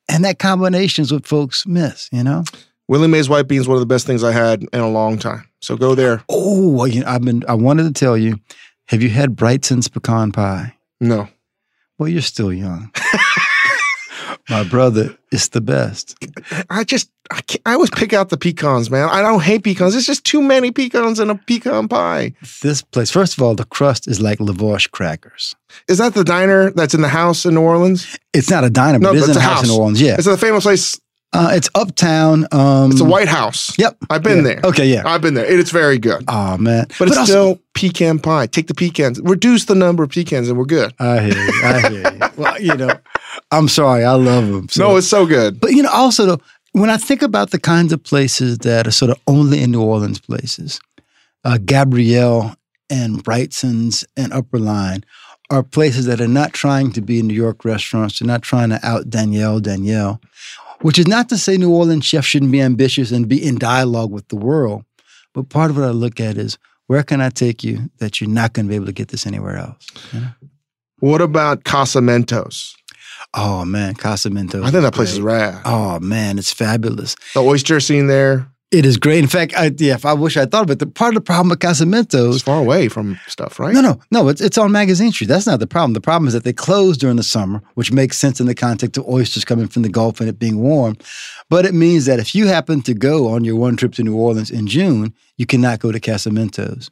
and that combination is what folks miss. You know. Willie Mae's white beans, one of the best things I had in a long time. So go there. Oh, well, you know, I've been. I wanted to tell you. Have you had Brigtsen's pecan pie? No. Well, you're still young. (laughs) My brother, it's the best. I just, I, can't, I always pick out the pecans, man. I don't hate pecans. It's just too many pecans in a pecan pie. This place, first of all, the crust is like Lavoie crackers. Is that the diner that's in the house in New Orleans? It's not a diner, No, but it is in a a house in. New Orleans. Yeah, It's a famous place. Uh, it's uptown. Um, It's a White House. Yep, I've been Yeah. there. Okay, yeah. I've been there. It- It's very good. Oh man, But, it's also- still pecan pie. Take the pecans, reduce the number of pecans, and we're good. I hear you. I hear you. (laughs) well, you know, I'm sorry. I love them. no, it's so good. But you know, also though, when I think about the kinds of places that are sort of only in New Orleans places, uh, Gabrielle and Brigtsen's and Upperline are places that are not trying to be New York restaurants. They're not trying to out Daniel Daniel, which is not to say New Orleans chefs shouldn't be ambitious and be in dialogue with the world. But part of what I look at is where can I take you that you're not going to be able to get this anywhere else? you know? What about Casamento's? Oh man, Casamento. I think that place is rad. Oh man, it's fabulous. The oyster scene there It is great. In fact, I, yeah, I wish I thought of it, the part of the problem with Casamento is far away from stuff, right? No, no, no. It's it's on Magazine Street. That's not the problem. The problem is that they close during the summer, which makes sense in the context of oysters coming from the Gulf and it being warm. But it means that if you happen to go on your one trip to New Orleans in June, you cannot go to Casamento's.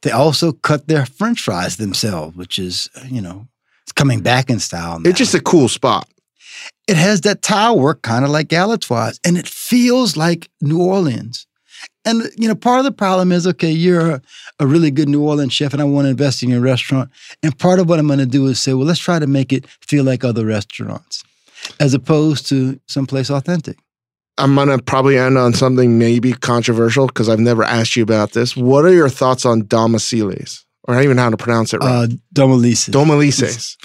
They also cut their French fries themselves, which is you know it's coming back in style. Now. It's just a cool spot. It has that tile work kind of like Galatoire's, and it feels like New Orleans. And you know, part of the problem is okay, you're a, a really good New Orleans chef, and I want to invest in your restaurant. And part of what I'm going to do is say, well, let's try to make it feel like other restaurants, as opposed to someplace authentic. I'm gonna probably end on something maybe controversial because I've never asked you about this. What are your thoughts on Domilise's? Or even how to pronounce it right. Uh, Domilise's. Domilise's.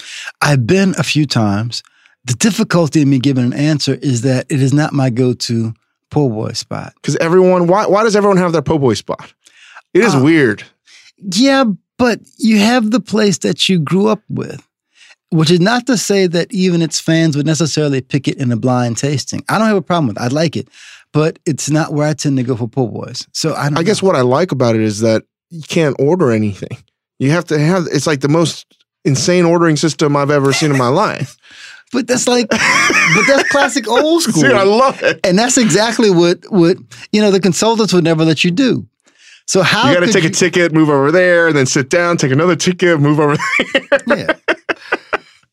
I've been a few times. The difficulty in me giving an answer is that it is not my go-to po' boy spot. Because everyone, why, why does everyone have their po' boy spot? It is Uh, weird. Yeah, but you have the place that you grew up with, which is not to say that even its fans would necessarily pick it in a blind tasting. I don't have a problem with it. I like it, but it's not where I tend to go for po' boys. So I don't I guess know. what I like about it is that you can't order anything. You have to have, it's like the most insane ordering system I've ever seen in my life. But that's like, but that's classic (laughs) old school. Dude, I love it. and that's exactly what what you know the consultants would never let you do. So how You got to take a ticket, move over there, and then sit down, take another ticket, move over (laughs) there. Yeah.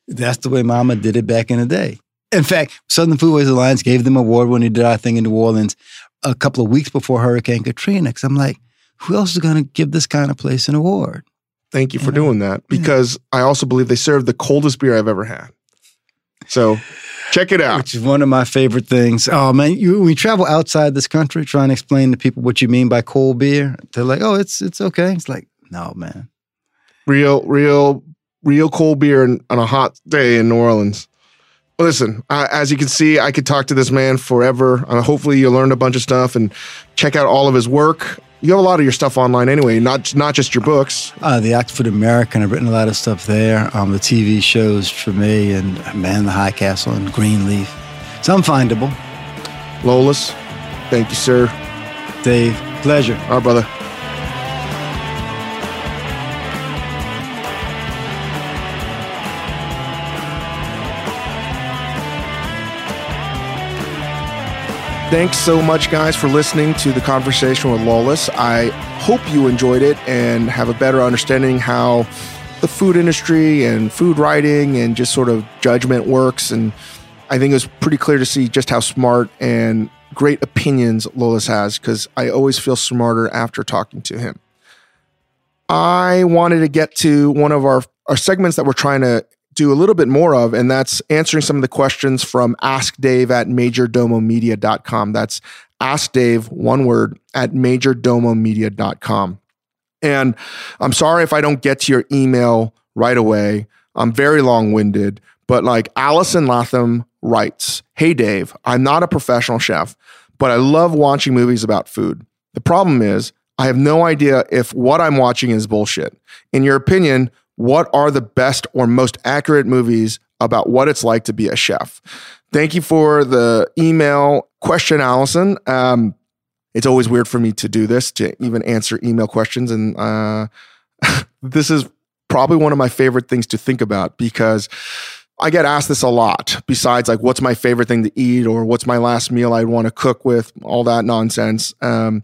That's the way Mama did it back in the day. In fact, Southern Foodways Alliance gave them an award when they did our thing in New Orleans a couple of weeks before Hurricane Katrina. Because I'm like, who else is going to give this kind of place an award? Thank you for You know? doing that because I also believe they serve the coldest beer I've ever had. So check it out. Which is one of my favorite things. Oh man, you, when you travel outside this country, trying to explain to people what you mean by cold beer, they're like, "Oh, it's it's okay." It's like, no, man. Real, real, real cold beer on a hot day in New Orleans. Listen, I, as you can see, I could talk to this man forever. Uh, hopefully, you learned a bunch of stuff and check out all of his work. You have a lot of your stuff online anyway, not not just your books. Uh, the Oxford American, I've written a lot of stuff there. Um, the TV shows Treme and Man in the High Castle and Greenleaf. It's unfindable. Lolis, thank you, sir. Dave, pleasure. Our brother. Thanks so much, guys, for listening to the conversation with Lolis. I hope you enjoyed it and have a better understanding how the food industry and food writing and just sort of judgment works. And I think it was pretty clear to see just how smart and great opinions Lolis has because I always feel smarter after talking to him. I wanted to get to one of our, our segments that we're trying to do a little bit more of, and that's answering some of the questions from Ask Dave at majordomomedia.com. That's Ask Dave, one word, at majordomomedia.com. And I'm sorry if I don't get to your email right away. I'm very long winded, but like Allison Latham writes Hey Dave, I'm not a professional chef, but I love watching movies about food. The problem is, I have no idea if what I'm watching is bullshit. In your opinion, what are the best or most accurate movies about what it's like to be a chef? Thank you for the email question, Allison. Um, it's always weird for me to do this, to even answer email questions. And uh, (laughs) this is probably one of my favorite things to think about because I get asked this a lot, besides like, what's my favorite thing to eat or what's my last meal I'd want to cook with, all that nonsense. Um,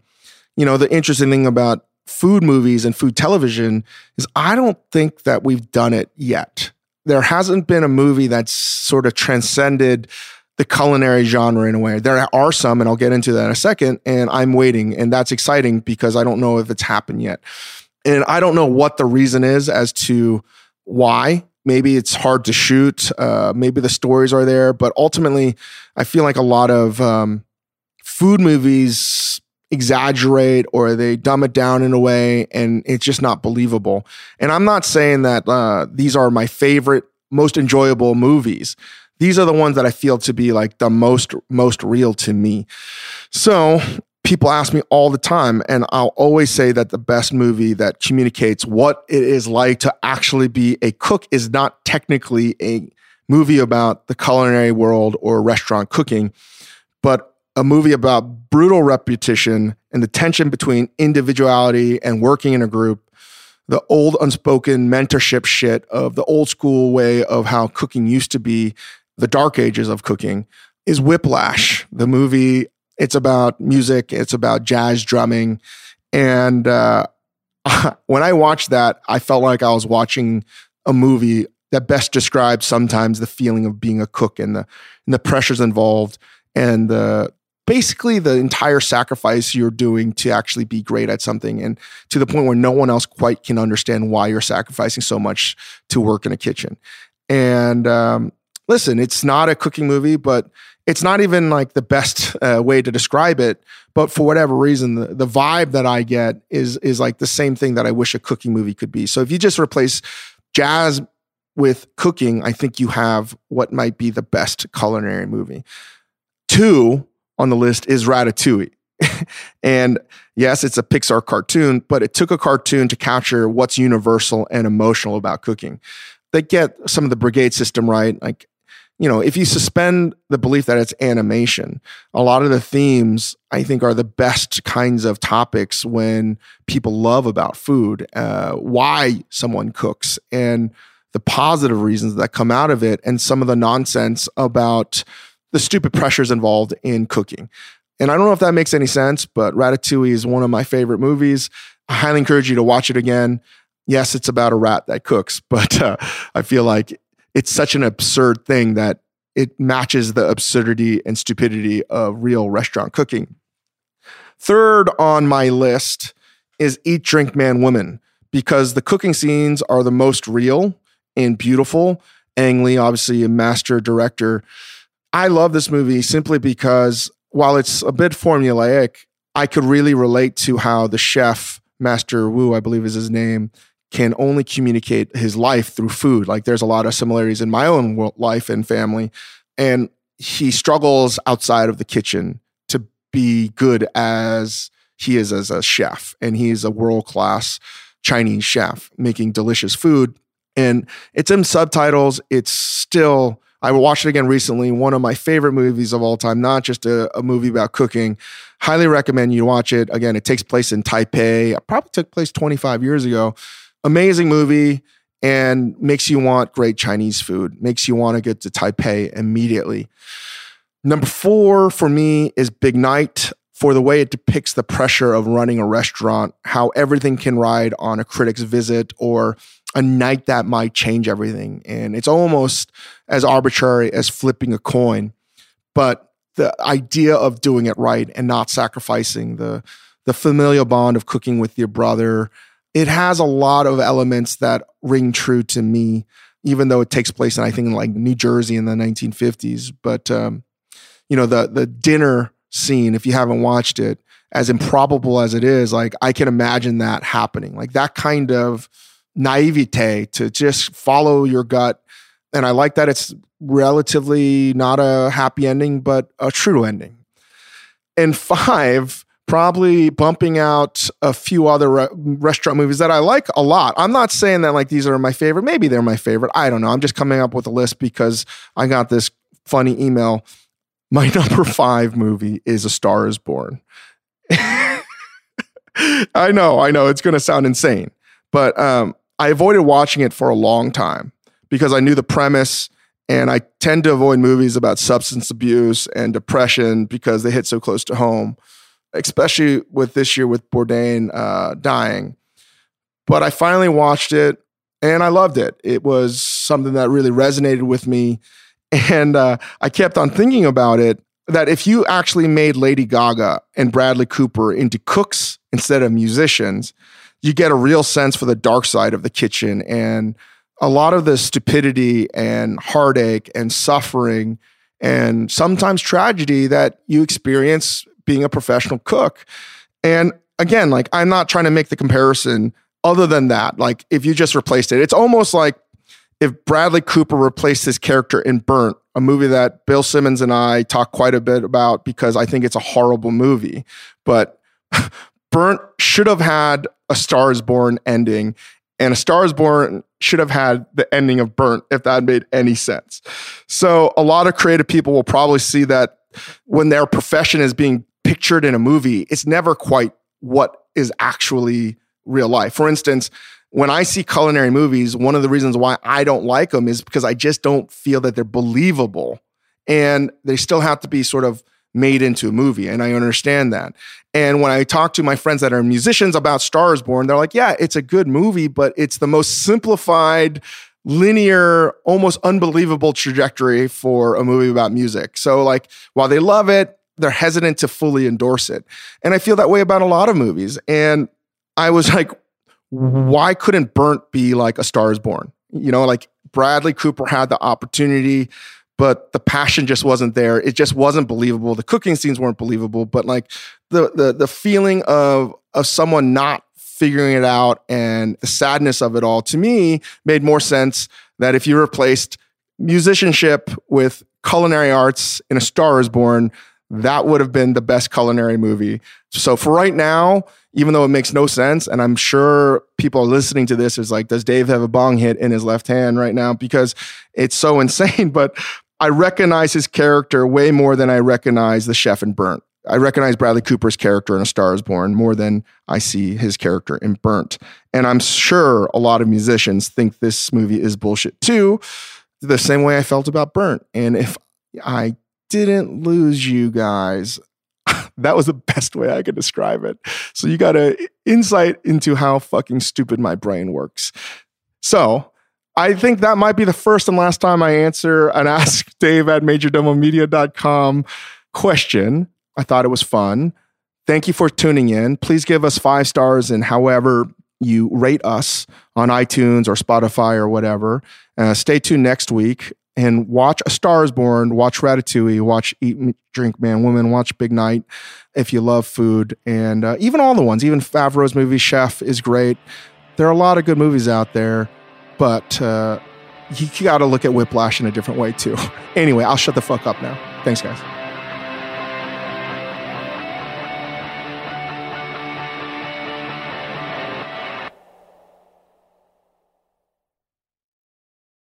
you know, the interesting thing about food movies and food television is I don't think that we've done it yet. There hasn't been a movie that's sort of transcended the culinary genre in a way. There are some, and I'll get into that in a second, and I'm waiting. And that's exciting because I don't know if it's happened yet. And I don't know what the reason is as to why. Maybe it's hard to shoot. Uh, maybe the stories are there. But ultimately, I feel like a lot of um, food movies exaggerate or they dumb it down in a way and it's just not believable. And I'm not saying that uh, these are my favorite, most enjoyable movies. These are the ones that I feel to be like the most most real to me. So people ask me all the time, and I'll always say that the best movie that communicates what it is like to actually be a cook is not technically a movie about the culinary world or restaurant cooking, but a movie about brutal repetition and the tension between individuality and working in a group, the old unspoken mentorship shit of the old school way of how cooking used to be, the dark ages of cooking, is Whiplash. The movie, it's about music, it's about jazz drumming. And uh, (laughs) when I watched that, I felt like I was watching a movie that best describes sometimes the feeling of being a cook and the, and the pressures involved and the basically the entire sacrifice you're doing to actually be great at something and to the point where no one else quite can understand why you're sacrificing so much to work in a kitchen. And um, listen, it's not a cooking movie, but it's not even like the best (laughs) uh, way to describe it. But for whatever reason, the, the vibe that I get is is like the same thing that I wish a cooking movie could be. So if you just replace jazz with cooking, I think you have what might be the best culinary movie. Two on the list is Ratatouille. (laughs) and yes, it's a Pixar cartoon, but it took a cartoon to capture what's universal and emotional about cooking. They get some of the brigade system right. Like, you know, if you suspend the belief that it's animation, a lot of the themes I think are the best kinds of topics when people love about food, uh, why someone cooks, and the positive reasons that come out of it, and some of the nonsense about the stupid pressures involved in cooking. And I don't know if that makes any sense, but Ratatouille is one of my favorite movies. I highly encourage you to watch it again. Yes, it's about a rat that cooks, (laughs) but uh, I feel like it's such an absurd thing that it matches the absurdity and stupidity of real restaurant cooking. Third on my list is Eat, Drink, Man, Woman, because the cooking scenes are the most real and beautiful. Ang Lee, obviously a master director, I love this movie simply because while it's a bit formulaic, I could really relate to how the chef, Master Wu, I believe is his name, can only communicate his life through food. Like there's a lot of similarities in my own life and family. And he struggles outside of the kitchen to be good as he is as a chef. And he's a world class Chinese chef making delicious food. And it's in subtitles. It's still I watched it again recently. One of my favorite movies of all time, not just a, a, movie about cooking. Highly recommend you watch it. Again, it takes place in Taipei. It probably took place 25 years ago. Amazing movie and makes you want great Chinese food, makes you want to get to Taipei immediately. Number four for me is Big Night for the way it depicts the pressure of running a restaurant, how everything can ride on a critic's visit or a night that might change everything. And it's almost as arbitrary as flipping a coin. But the idea of doing it right and not sacrificing the the familial bond of cooking with your brother, it has a lot of elements that ring true to me, even though it takes place in I think in like New Jersey in the 1950s. But um, you know, the the dinner scene, if you haven't watched it, as improbable as it is, like I can imagine that happening. Like that kind of naivete to just follow your gut. And I like that it's relatively not a happy ending, but a true ending. And five, probably bumping out a few other re- restaurant movies that I like a lot. I'm not saying that like these are my favorite. Maybe they're my favorite. I don't know. I'm just coming up with a list because I got this funny email. My (laughs) number five movie is A Star is Born. (laughs) I know, I know. It's going to sound insane. But um, I avoided watching it for a long time because I knew the premise and I tend to avoid movies about substance abuse and depression because they hit so close to home, especially with this year with Bourdain uh, dying. But I finally watched it and I loved it. It was something that really resonated with me. And uh, I kept on thinking about it that if you actually made Lady Gaga and Bradley Cooper into cooks instead of musicians, you get a real sense for the dark side of the kitchen and a lot of the stupidity and heartache and suffering and sometimes tragedy that you experience being a professional cook. And again, like I'm not trying to make the comparison other than that. Like if you just replaced it, it's almost like if Bradley Cooper replaced his character in Burnt, a movie that Bill Simmons and I talk quite a bit about because I think it's a horrible movie. But (laughs) Burnt should have had a Star is Born ending, and a Star is Born should have had the ending of Burnt if that made any sense. So a lot of creative people will probably see that when their profession is being pictured in a movie, it's never quite what is actually real life. For instance, when I see culinary movies, one of the reasons why I don't like them is because I just don't feel that they're believable. And they still have to be sort of made into a movie. And I understand that. And when I talk to my friends that are musicians about Stars Born, they're like, yeah, it's a good movie, but it's the most simplified, linear, almost unbelievable trajectory for a movie about music. So, like, while they love it, they're hesitant to fully endorse it. And I feel that way about a lot of movies. And I was like, why couldn't Burnt be like A Stars Born? You know, like Bradley Cooper had the opportunity, but the passion just wasn't there. It just wasn't believable. The cooking scenes weren't believable, but like the the the feeling of of someone not figuring it out and the sadness of it all to me made more sense that if you replaced musicianship with culinary arts in A Star is Born, that would have been the best culinary movie. So for right now, even though it makes no sense, and I'm sure people are listening to this is like, does Dave have a bong hit in his left hand right now? Because it's so (laughs) insane. But I recognize his character way more than I recognize the chef in Burnt. I recognize Bradley Cooper's character in A Star is Born more than I see his character in Burnt. And I'm sure a lot of musicians think this movie is bullshit too, the same way I felt about Burnt. And if I didn't lose you guys. (laughs) that was the best way I could describe it. So you got an insight into how fucking stupid my brain works. So I think that might be the first and last time I answer an (laughs) ask Dave at majordomomedia.com question. I thought it was fun. Thank you for tuning in. Please give us five stars and however you rate us on iTunes or Spotify or whatever. Uh, stay tuned next week and watch A Star is Born, watch Ratatouille, watch Eat, Drink, Man, Woman, watch Big Night if you love food, and uh, even all the ones, even Favreau's movie Chef is great. There are a lot of good movies out there, but uh, you, you got to look at Whiplash in a different way too. (laughs) anyway, I'll shut the fuck up now. Thanks, guys.